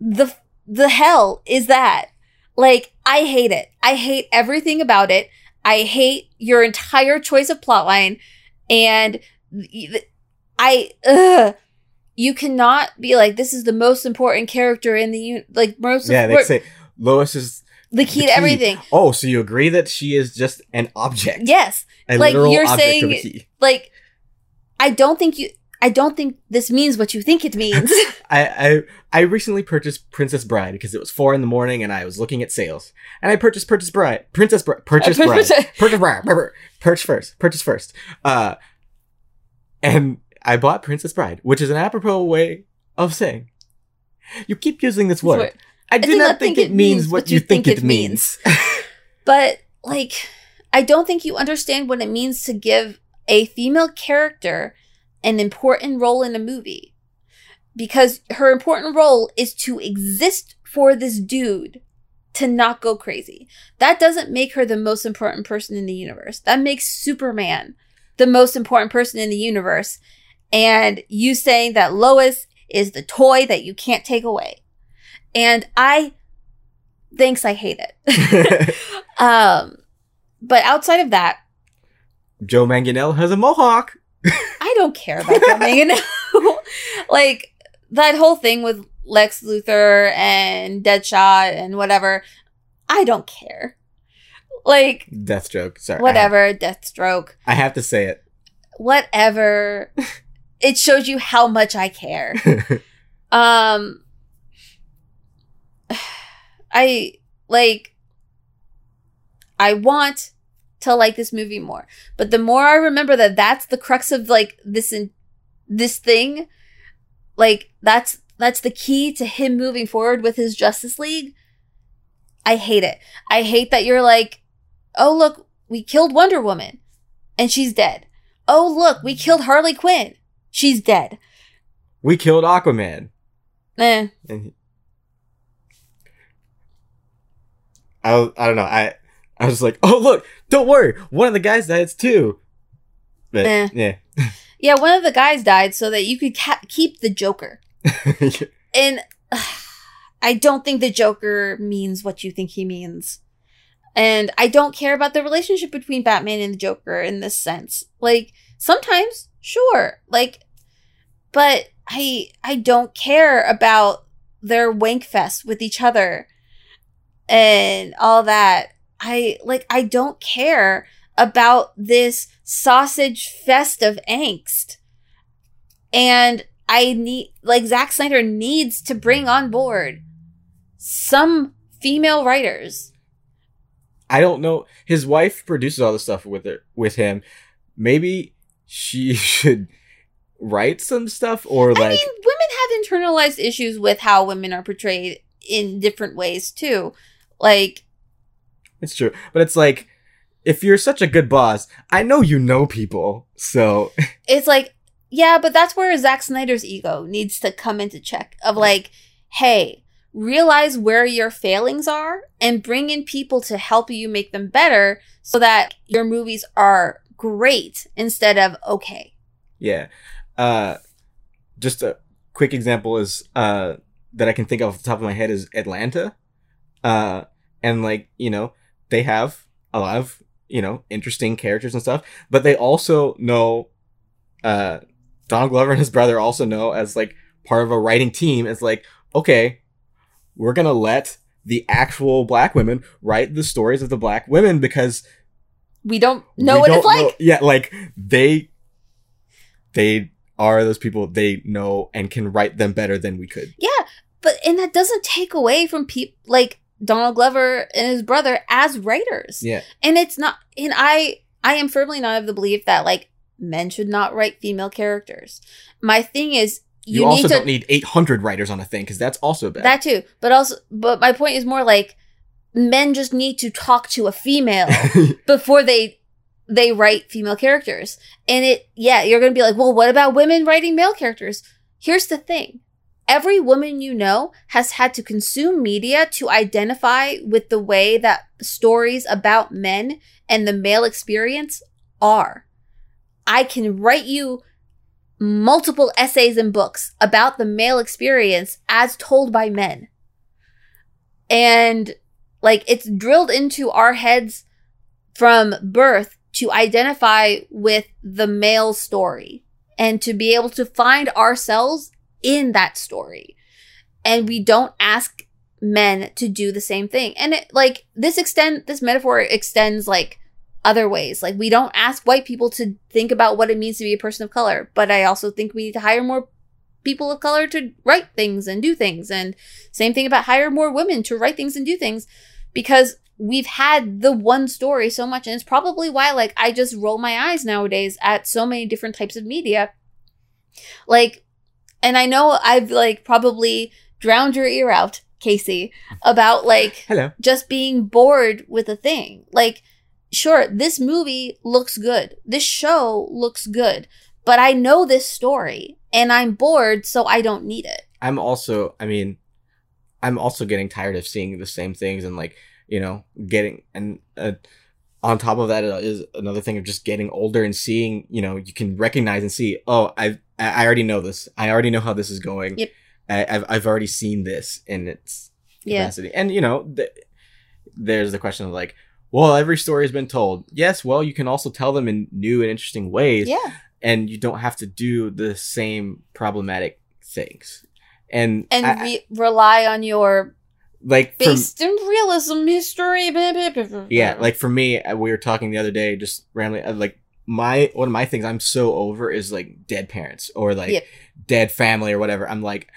the the hell is that? Like I hate it. I hate everything about it. I hate your entire choice of plotline and I ugh, you cannot be like this is the most important character in the like most yeah, they say Lois is. the key the to key. everything. Oh, so you agree that she is just an object? Yes. a like, you're saying- of a key. Like I don't think you I don't think this means what you think it means. *laughs* I, I I recently purchased Princess Bride because it was four in the morning and I was looking at sales and I purchased Princess Bride, Princess *laughs* Bride, purchase Bride, purchase Bride, purchase first, purchase first. Uh, and I bought Princess Bride, which is an apropos way of saying you keep using this word. I do not think, it means what you think, it means. *laughs* But like, I don't think you understand what it means to give a female character an important role in a movie. Because her important role is to exist for this dude to not go crazy. That doesn't make her the most important person in the universe. That makes Superman the most important person in the universe. And you saying that Lois is the toy that you can't take away. And I thanks I hate it. *laughs* *laughs* Um, but outside of that, Joe Manganiello has a mohawk. I don't care about that *laughs* Megan. *laughs* like that whole thing with Lex Luthor and Deadshot and whatever. I don't care. Like Deathstroke. Sorry. I have- whatever, Deathstroke, I have to say it. whatever. *laughs* it shows you how much I care. Um *sighs* I like I want to like this movie more. But the more I remember that that's the crux of like this in this thing, like that's that's the key to him moving forward with his Justice League. I hate it. I hate that you're like, "Oh, look, we killed Wonder Woman and she's dead." "Oh, look, we killed Harley Quinn She's dead. We killed Aquaman. Eh. And he- I, I don't know. I I was like, oh look, don't worry, one of the guys died too. But Eh. yeah, *laughs* Yeah, one of the guys died so that you could ca- keep the Joker. *laughs* And *sighs* I don't think the Joker means what you think he means. And I don't care about the relationship between Batman and the Joker in this sense. Like sometimes, sure. Like but I I don't care about their wank fest with each other and all that. I like I don't care about this sausage fest of angst. And I need like Zack Snyder needs to bring on board some female writers. I don't know. His wife produces all the stuff with her with him. Maybe she *laughs* should write some stuff or like I mean, women have internalized issues with how women are portrayed in different ways too. Like, it's true, but it's like if you're such a good boss, I know you know people, so *laughs* it's like, yeah, but that's where Zack Snyder's ego needs to come into check. Of like, hey, realize where your failings are and bring in people to help you make them better, so that your movies are great instead of okay. Yeah. Uh just a quick example is uh that I can think of off the top of my head is Atlanta. Uh and like, you know, they have a lot of, you know, interesting characters and stuff, but they also know uh Donald Glover and his brother also know as like part of a writing team is like, okay, we're going to let the actual black women write the stories of the black women because We don't know we what it's don't know- like. Yeah, like they they are those people they know and can write them better than we could. Yeah, but and that doesn't take away from people like Donald Glover and his brother as writers. Yeah. And it's not and I I am firmly not of the belief that like men should not write female characters. My thing is You, you, also need to don't need 800 writers on a thing because that's also bad. that too. But also but my point is more like men just need to talk to a female *laughs* before they they write female characters. And it yeah, you're going to be like, "Well, what about women writing male characters?" Here's the thing. Every woman you know has had to consume media to identify with the way that stories about men and the male experience are. I can write you multiple essays and books about the male experience as told by men. And like it's drilled into our heads from birth to identify with the male story and to be able to find ourselves in that story. And we don't ask men to do the same thing. And it, like this extend this metaphor extends like other ways. Like we don't ask white people to think about what it means to be a person of color, but I also think we need to hire more people of color to write things and do things. And same thing about hire more women to write things and do things because we've had the one story so much and it's probably why like I just roll my eyes nowadays at so many different types of media. Like and I know I've like probably drowned your ear out, Casey, about like Hello. just being bored with a thing. Like, sure, this movie looks good. This show looks good. But I know this story and I'm bored, so I don't need it. I'm also, I mean, I'm also getting tired of seeing the same things and like, you know, getting and uh, on top of that uh, another thing of just getting older and seeing, you know, you can recognize and see, oh, I I already know this. I already know how this is going. Yep. I, I've I've already seen this in its Yeah. capacity. And you know, th- there's the question of like, well, every story has been told. Yes, well, you can also tell them in new and interesting ways, Yeah. and you don't have to do the same problematic things. And And I- re- rely on your like based in realism history. yeah, like for me, uh, we were talking the other day, just randomly, uh, like my one of my things I'm so over is like dead parents or like Yep. dead family or whatever. I'm like,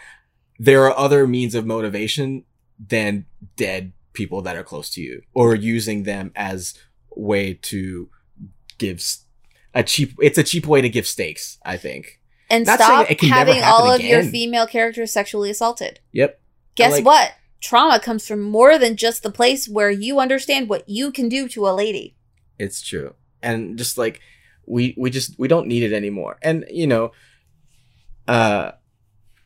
there are other means of motivation than dead people that are close to you or using them as way to give a cheap. It's a cheap way to give stakes. I think. and not stop it can never having all of your female characters sexually assaulted. Yep. Guess like- what? Trauma comes from more than just the place where you understand what you can do to a lady. It's true. And just like we we just we don't need it anymore. And you know, uh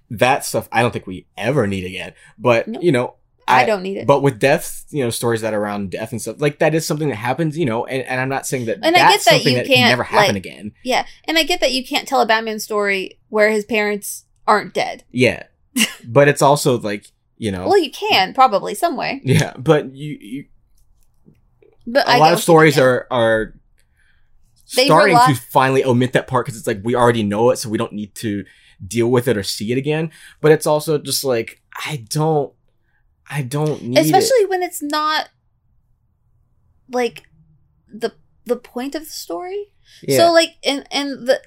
that stuff I don't think we ever need again. But Nope. you know, I, don't need it. But with death, you know, stories that are around death and stuff, like that is something that happens, you know, and, and I'm not saying that And I get that something you that can can't, never happen like- again. yeah, and I get that you can't tell a Batman story where his parents aren't dead. Yeah. *laughs* but it's also like, you know, Well, you can probably some way, yeah, but you, you but a I lot of stories are are They starting rely- to finally omit that part because it's like we already know it, so we don't need to deal with it or see it again. But it's also just like I don't, I don't need it. especially when it's not like the the point of the story. Yeah. So like and and the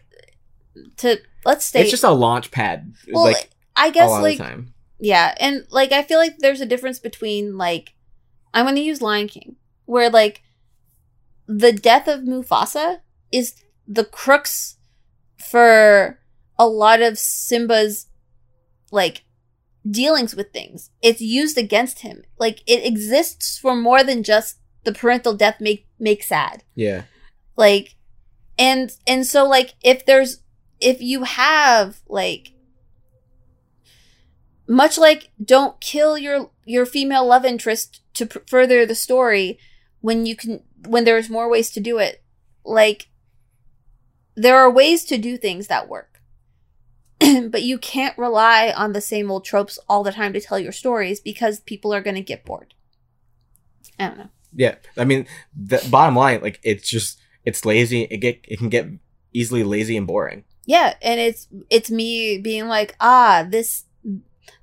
to let's state it's just a launch pad. well, like I guess like of the time. Yeah, and like I feel like there's a difference between like I'm going to use Lion King where like the death of Mufasa is the crux for a lot of Simba's like dealings with things. It's used against him. Like it exists for more than just the parental death make make sad. Yeah. Like and and so like if there's if you have like much like don't kill your your female love interest to pr- further the story when you can when there's more ways to do it like there are ways to do things that work *clears throat* but you can't rely on the same old tropes all the time to tell your stories because people are going to get bored i don't know Yeah. I mean, the bottom line, like it's just it's lazy. It get it can get easily lazy and boring. yeah and it's it's me being like ah this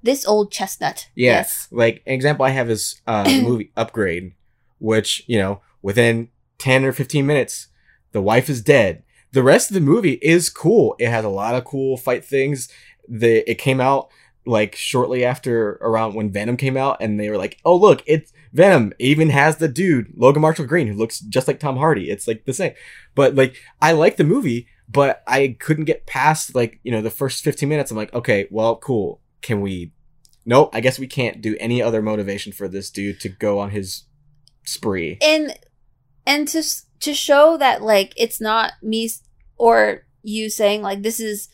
this old chestnut Yeah. Like an example I have is uh *clears throat* movie Upgrade, which, you know, within 10 or 15 minutes, the wife is dead. The rest of the movie is cool. It has a lot of cool fight things. The it came out like shortly after around when Venom came out and they were like, "Oh, look, it's Venom." It even has the dude, Logan Marshall Green, who looks just like Tom Hardy. It's like the same. But like I like the movie, but I couldn't get past like, you know, the first 15 minutes. I'm like, "Okay, well, cool. Can we Nope, I guess we can't do any other motivation for this dude to go on his spree. and and to to show that like it's not me or you saying like this is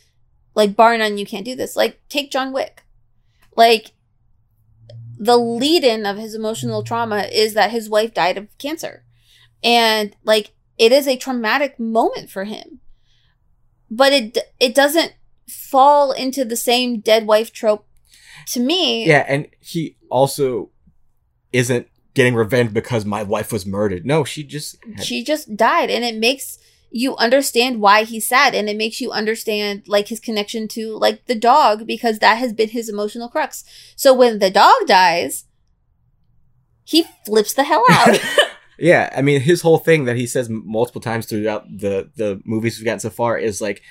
like bar none you can't do this. Like take john wick. Like the lead in of his emotional trauma is that his wife died of cancer. And like it is a traumatic moment for him. But it it doesn't fall into the same dead wife trope to me. Yeah, and he also isn't getting revenge because my wife was murdered. No, she just had- she just died and it makes you understand why he's sad and it makes you understand like his connection to like the dog because that has been his emotional crux. So when the dog dies he flips the hell out. *laughs* Yeah, I mean his whole thing that he says multiple times throughout the the movies we've gotten so far is like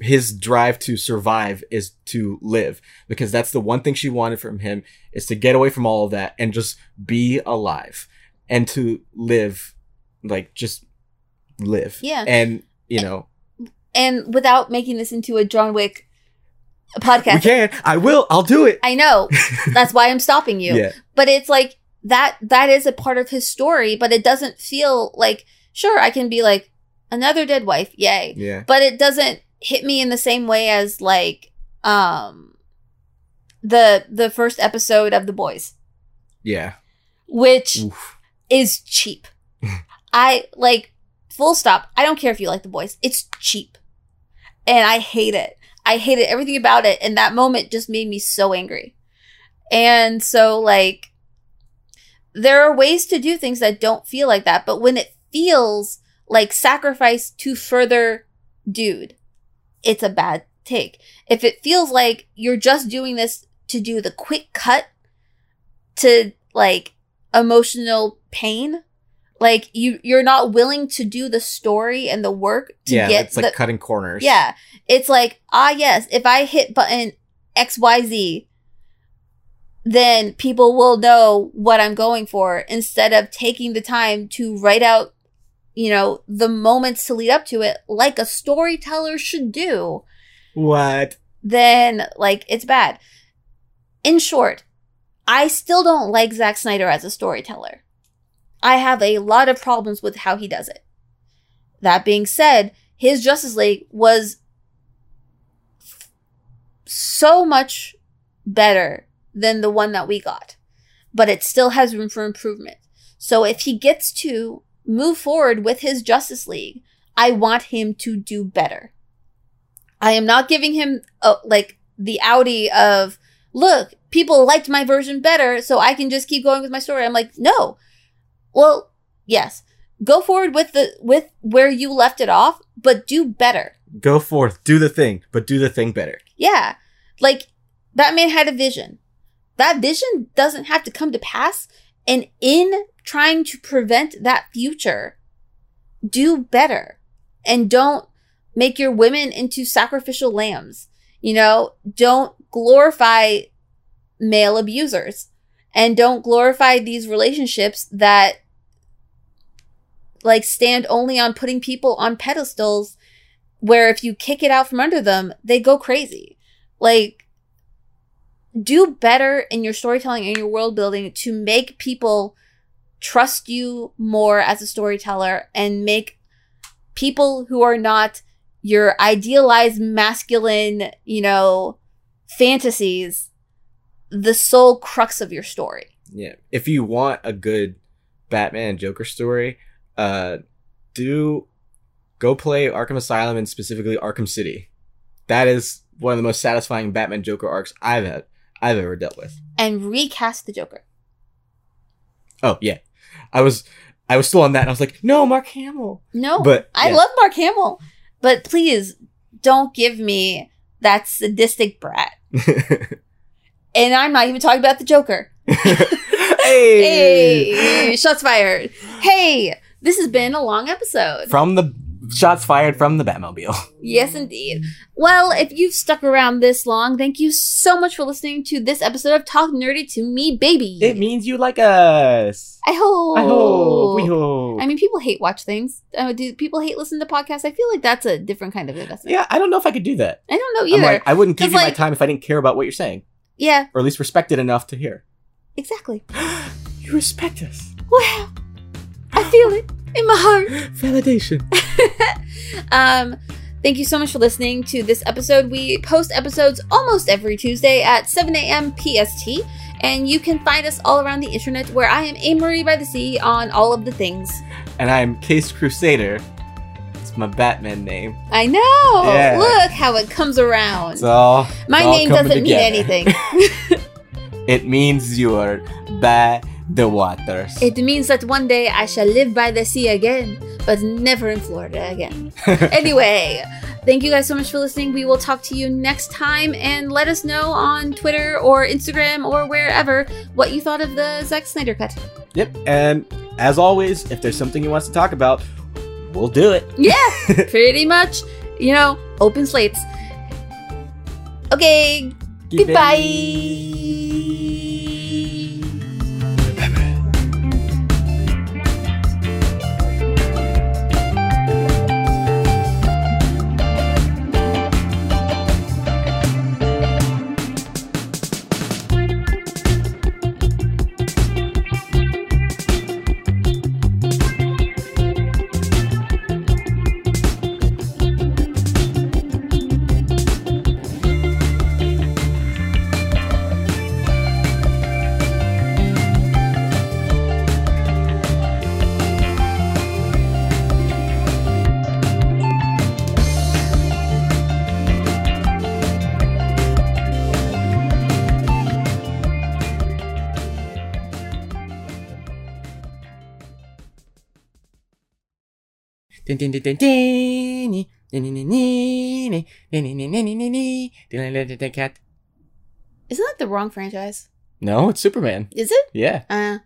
his drive to survive is to live because that's the one thing she wanted from him is to get away from all of that and just be alive and to live like just live. Yeah. And you know, and without making this into a john wick podcast we can. I will. I'll do it. i know *laughs* that's why i'm stopping you Yeah. but it's like that that is a part of his story but it doesn't feel like sure i can be like another dead wife yay Yeah. but it doesn't hit me in the same way as like um the the first episode of the boys. Yeah. which Oof. is cheap. *laughs* I like full stop. I don't care if you like the boys. It's cheap. And i hate it. I hated everything about it. And that moment just made me so angry. And so like there are ways to do things that don't feel like that. But when it feels like sacrifice to further dude it's a bad take if it feels like you're just doing this to do the quick cut to like emotional pain like you you're not willing to do the story and the work to get yeah. get It's like the cutting corners. yeah it's like ah yes if i hit button xyz then people will know what i'm going for instead of taking the time to write out you know the moments to lead up to it like a storyteller should do What? then like it's bad. In short, I still don't like Zack Snyder as a storyteller. I have a lot of problems with how he does it. That being said, his Justice League was so much better than the one that we got, but it still has room for improvement. So if he gets to move forward with his Justice League, I want him to do better. I am not giving him uh, like the Audi of look, people liked my version better, so I can just keep going with my story. I'm like, no. Well, yes, go forward with the with where you left it off, but do better. Go forth, do the thing, but do the thing better. Yeah, like Batman had a vision. That vision doesn't have to come to pass, and in trying to prevent that future, do better, and don't make your women into sacrificial lambs. You know, don't glorify male abusers and don't glorify these relationships that like stand only on putting people on pedestals where if you kick it out from under them, they go crazy. Like do better in your storytelling and your world building to make people trust you more as a storyteller and make people who are not your idealized masculine, you know, fantasies the sole crux of your story. Yeah. If you want a good Batman Joker story, uh do go play Arkham Asylum and specifically Arkham City. That is one of the most satisfying Batman Joker arcs I've had I've ever dealt with. And recast the Joker. Oh yeah. I was I was still on that and I was like, no, Mark Hamill. No. But I yeah. love Mark Hamill. But please don't give me that sadistic brat. *laughs* And I'm not even talking about the Joker. *laughs* *laughs* hey. Hey, shots fired. Hey, this has been a long episode. From the shots fired from the Batmobile. *laughs* Yes, indeed. Well, if you've stuck around this long, thank you so much for listening to this episode of Talk Nerdy to Me, baby. It means you like us. I hope. I hope. We hope. I mean, people hate watch things. Uh, do people hate listen to podcasts? I feel like that's a different kind of investment. yeah, I don't know if I could do that. I don't know either. like, I wouldn't give you my time if I didn't care about what you're saying, yeah, or at least respect it enough to hear. exactly. *gasps* You respect us. Wow, I feel it in my heart. *gasps* Validation. *laughs* um, thank you so much for listening to this episode. We post episodes almost every Tuesday at 7 a.m. PST, and you can find us all around the internet where I am A. Marie by the Sea on all of the things. and I'm Case Crusader. It's my Batman name. I know! Yeah. Look how it comes around. It's all. My it's all name doesn't mean anything. *laughs* It means you are by *laughs* the waters. it means that one day I shall live by the sea again, but never in Florida again. *laughs* anyway, thank you guys so much for listening. We will talk to you next time and let us know on Twitter or Instagram or wherever what you thought of the Zack Snyder cut. yep. And as always, if there's something you want to talk about, we'll do it. Yeah, *laughs* pretty much. You know, open slates. Okay, goodbye. Cat. Isn't that the wrong franchise? No, it's Superman. Is it? Yeah. Uh.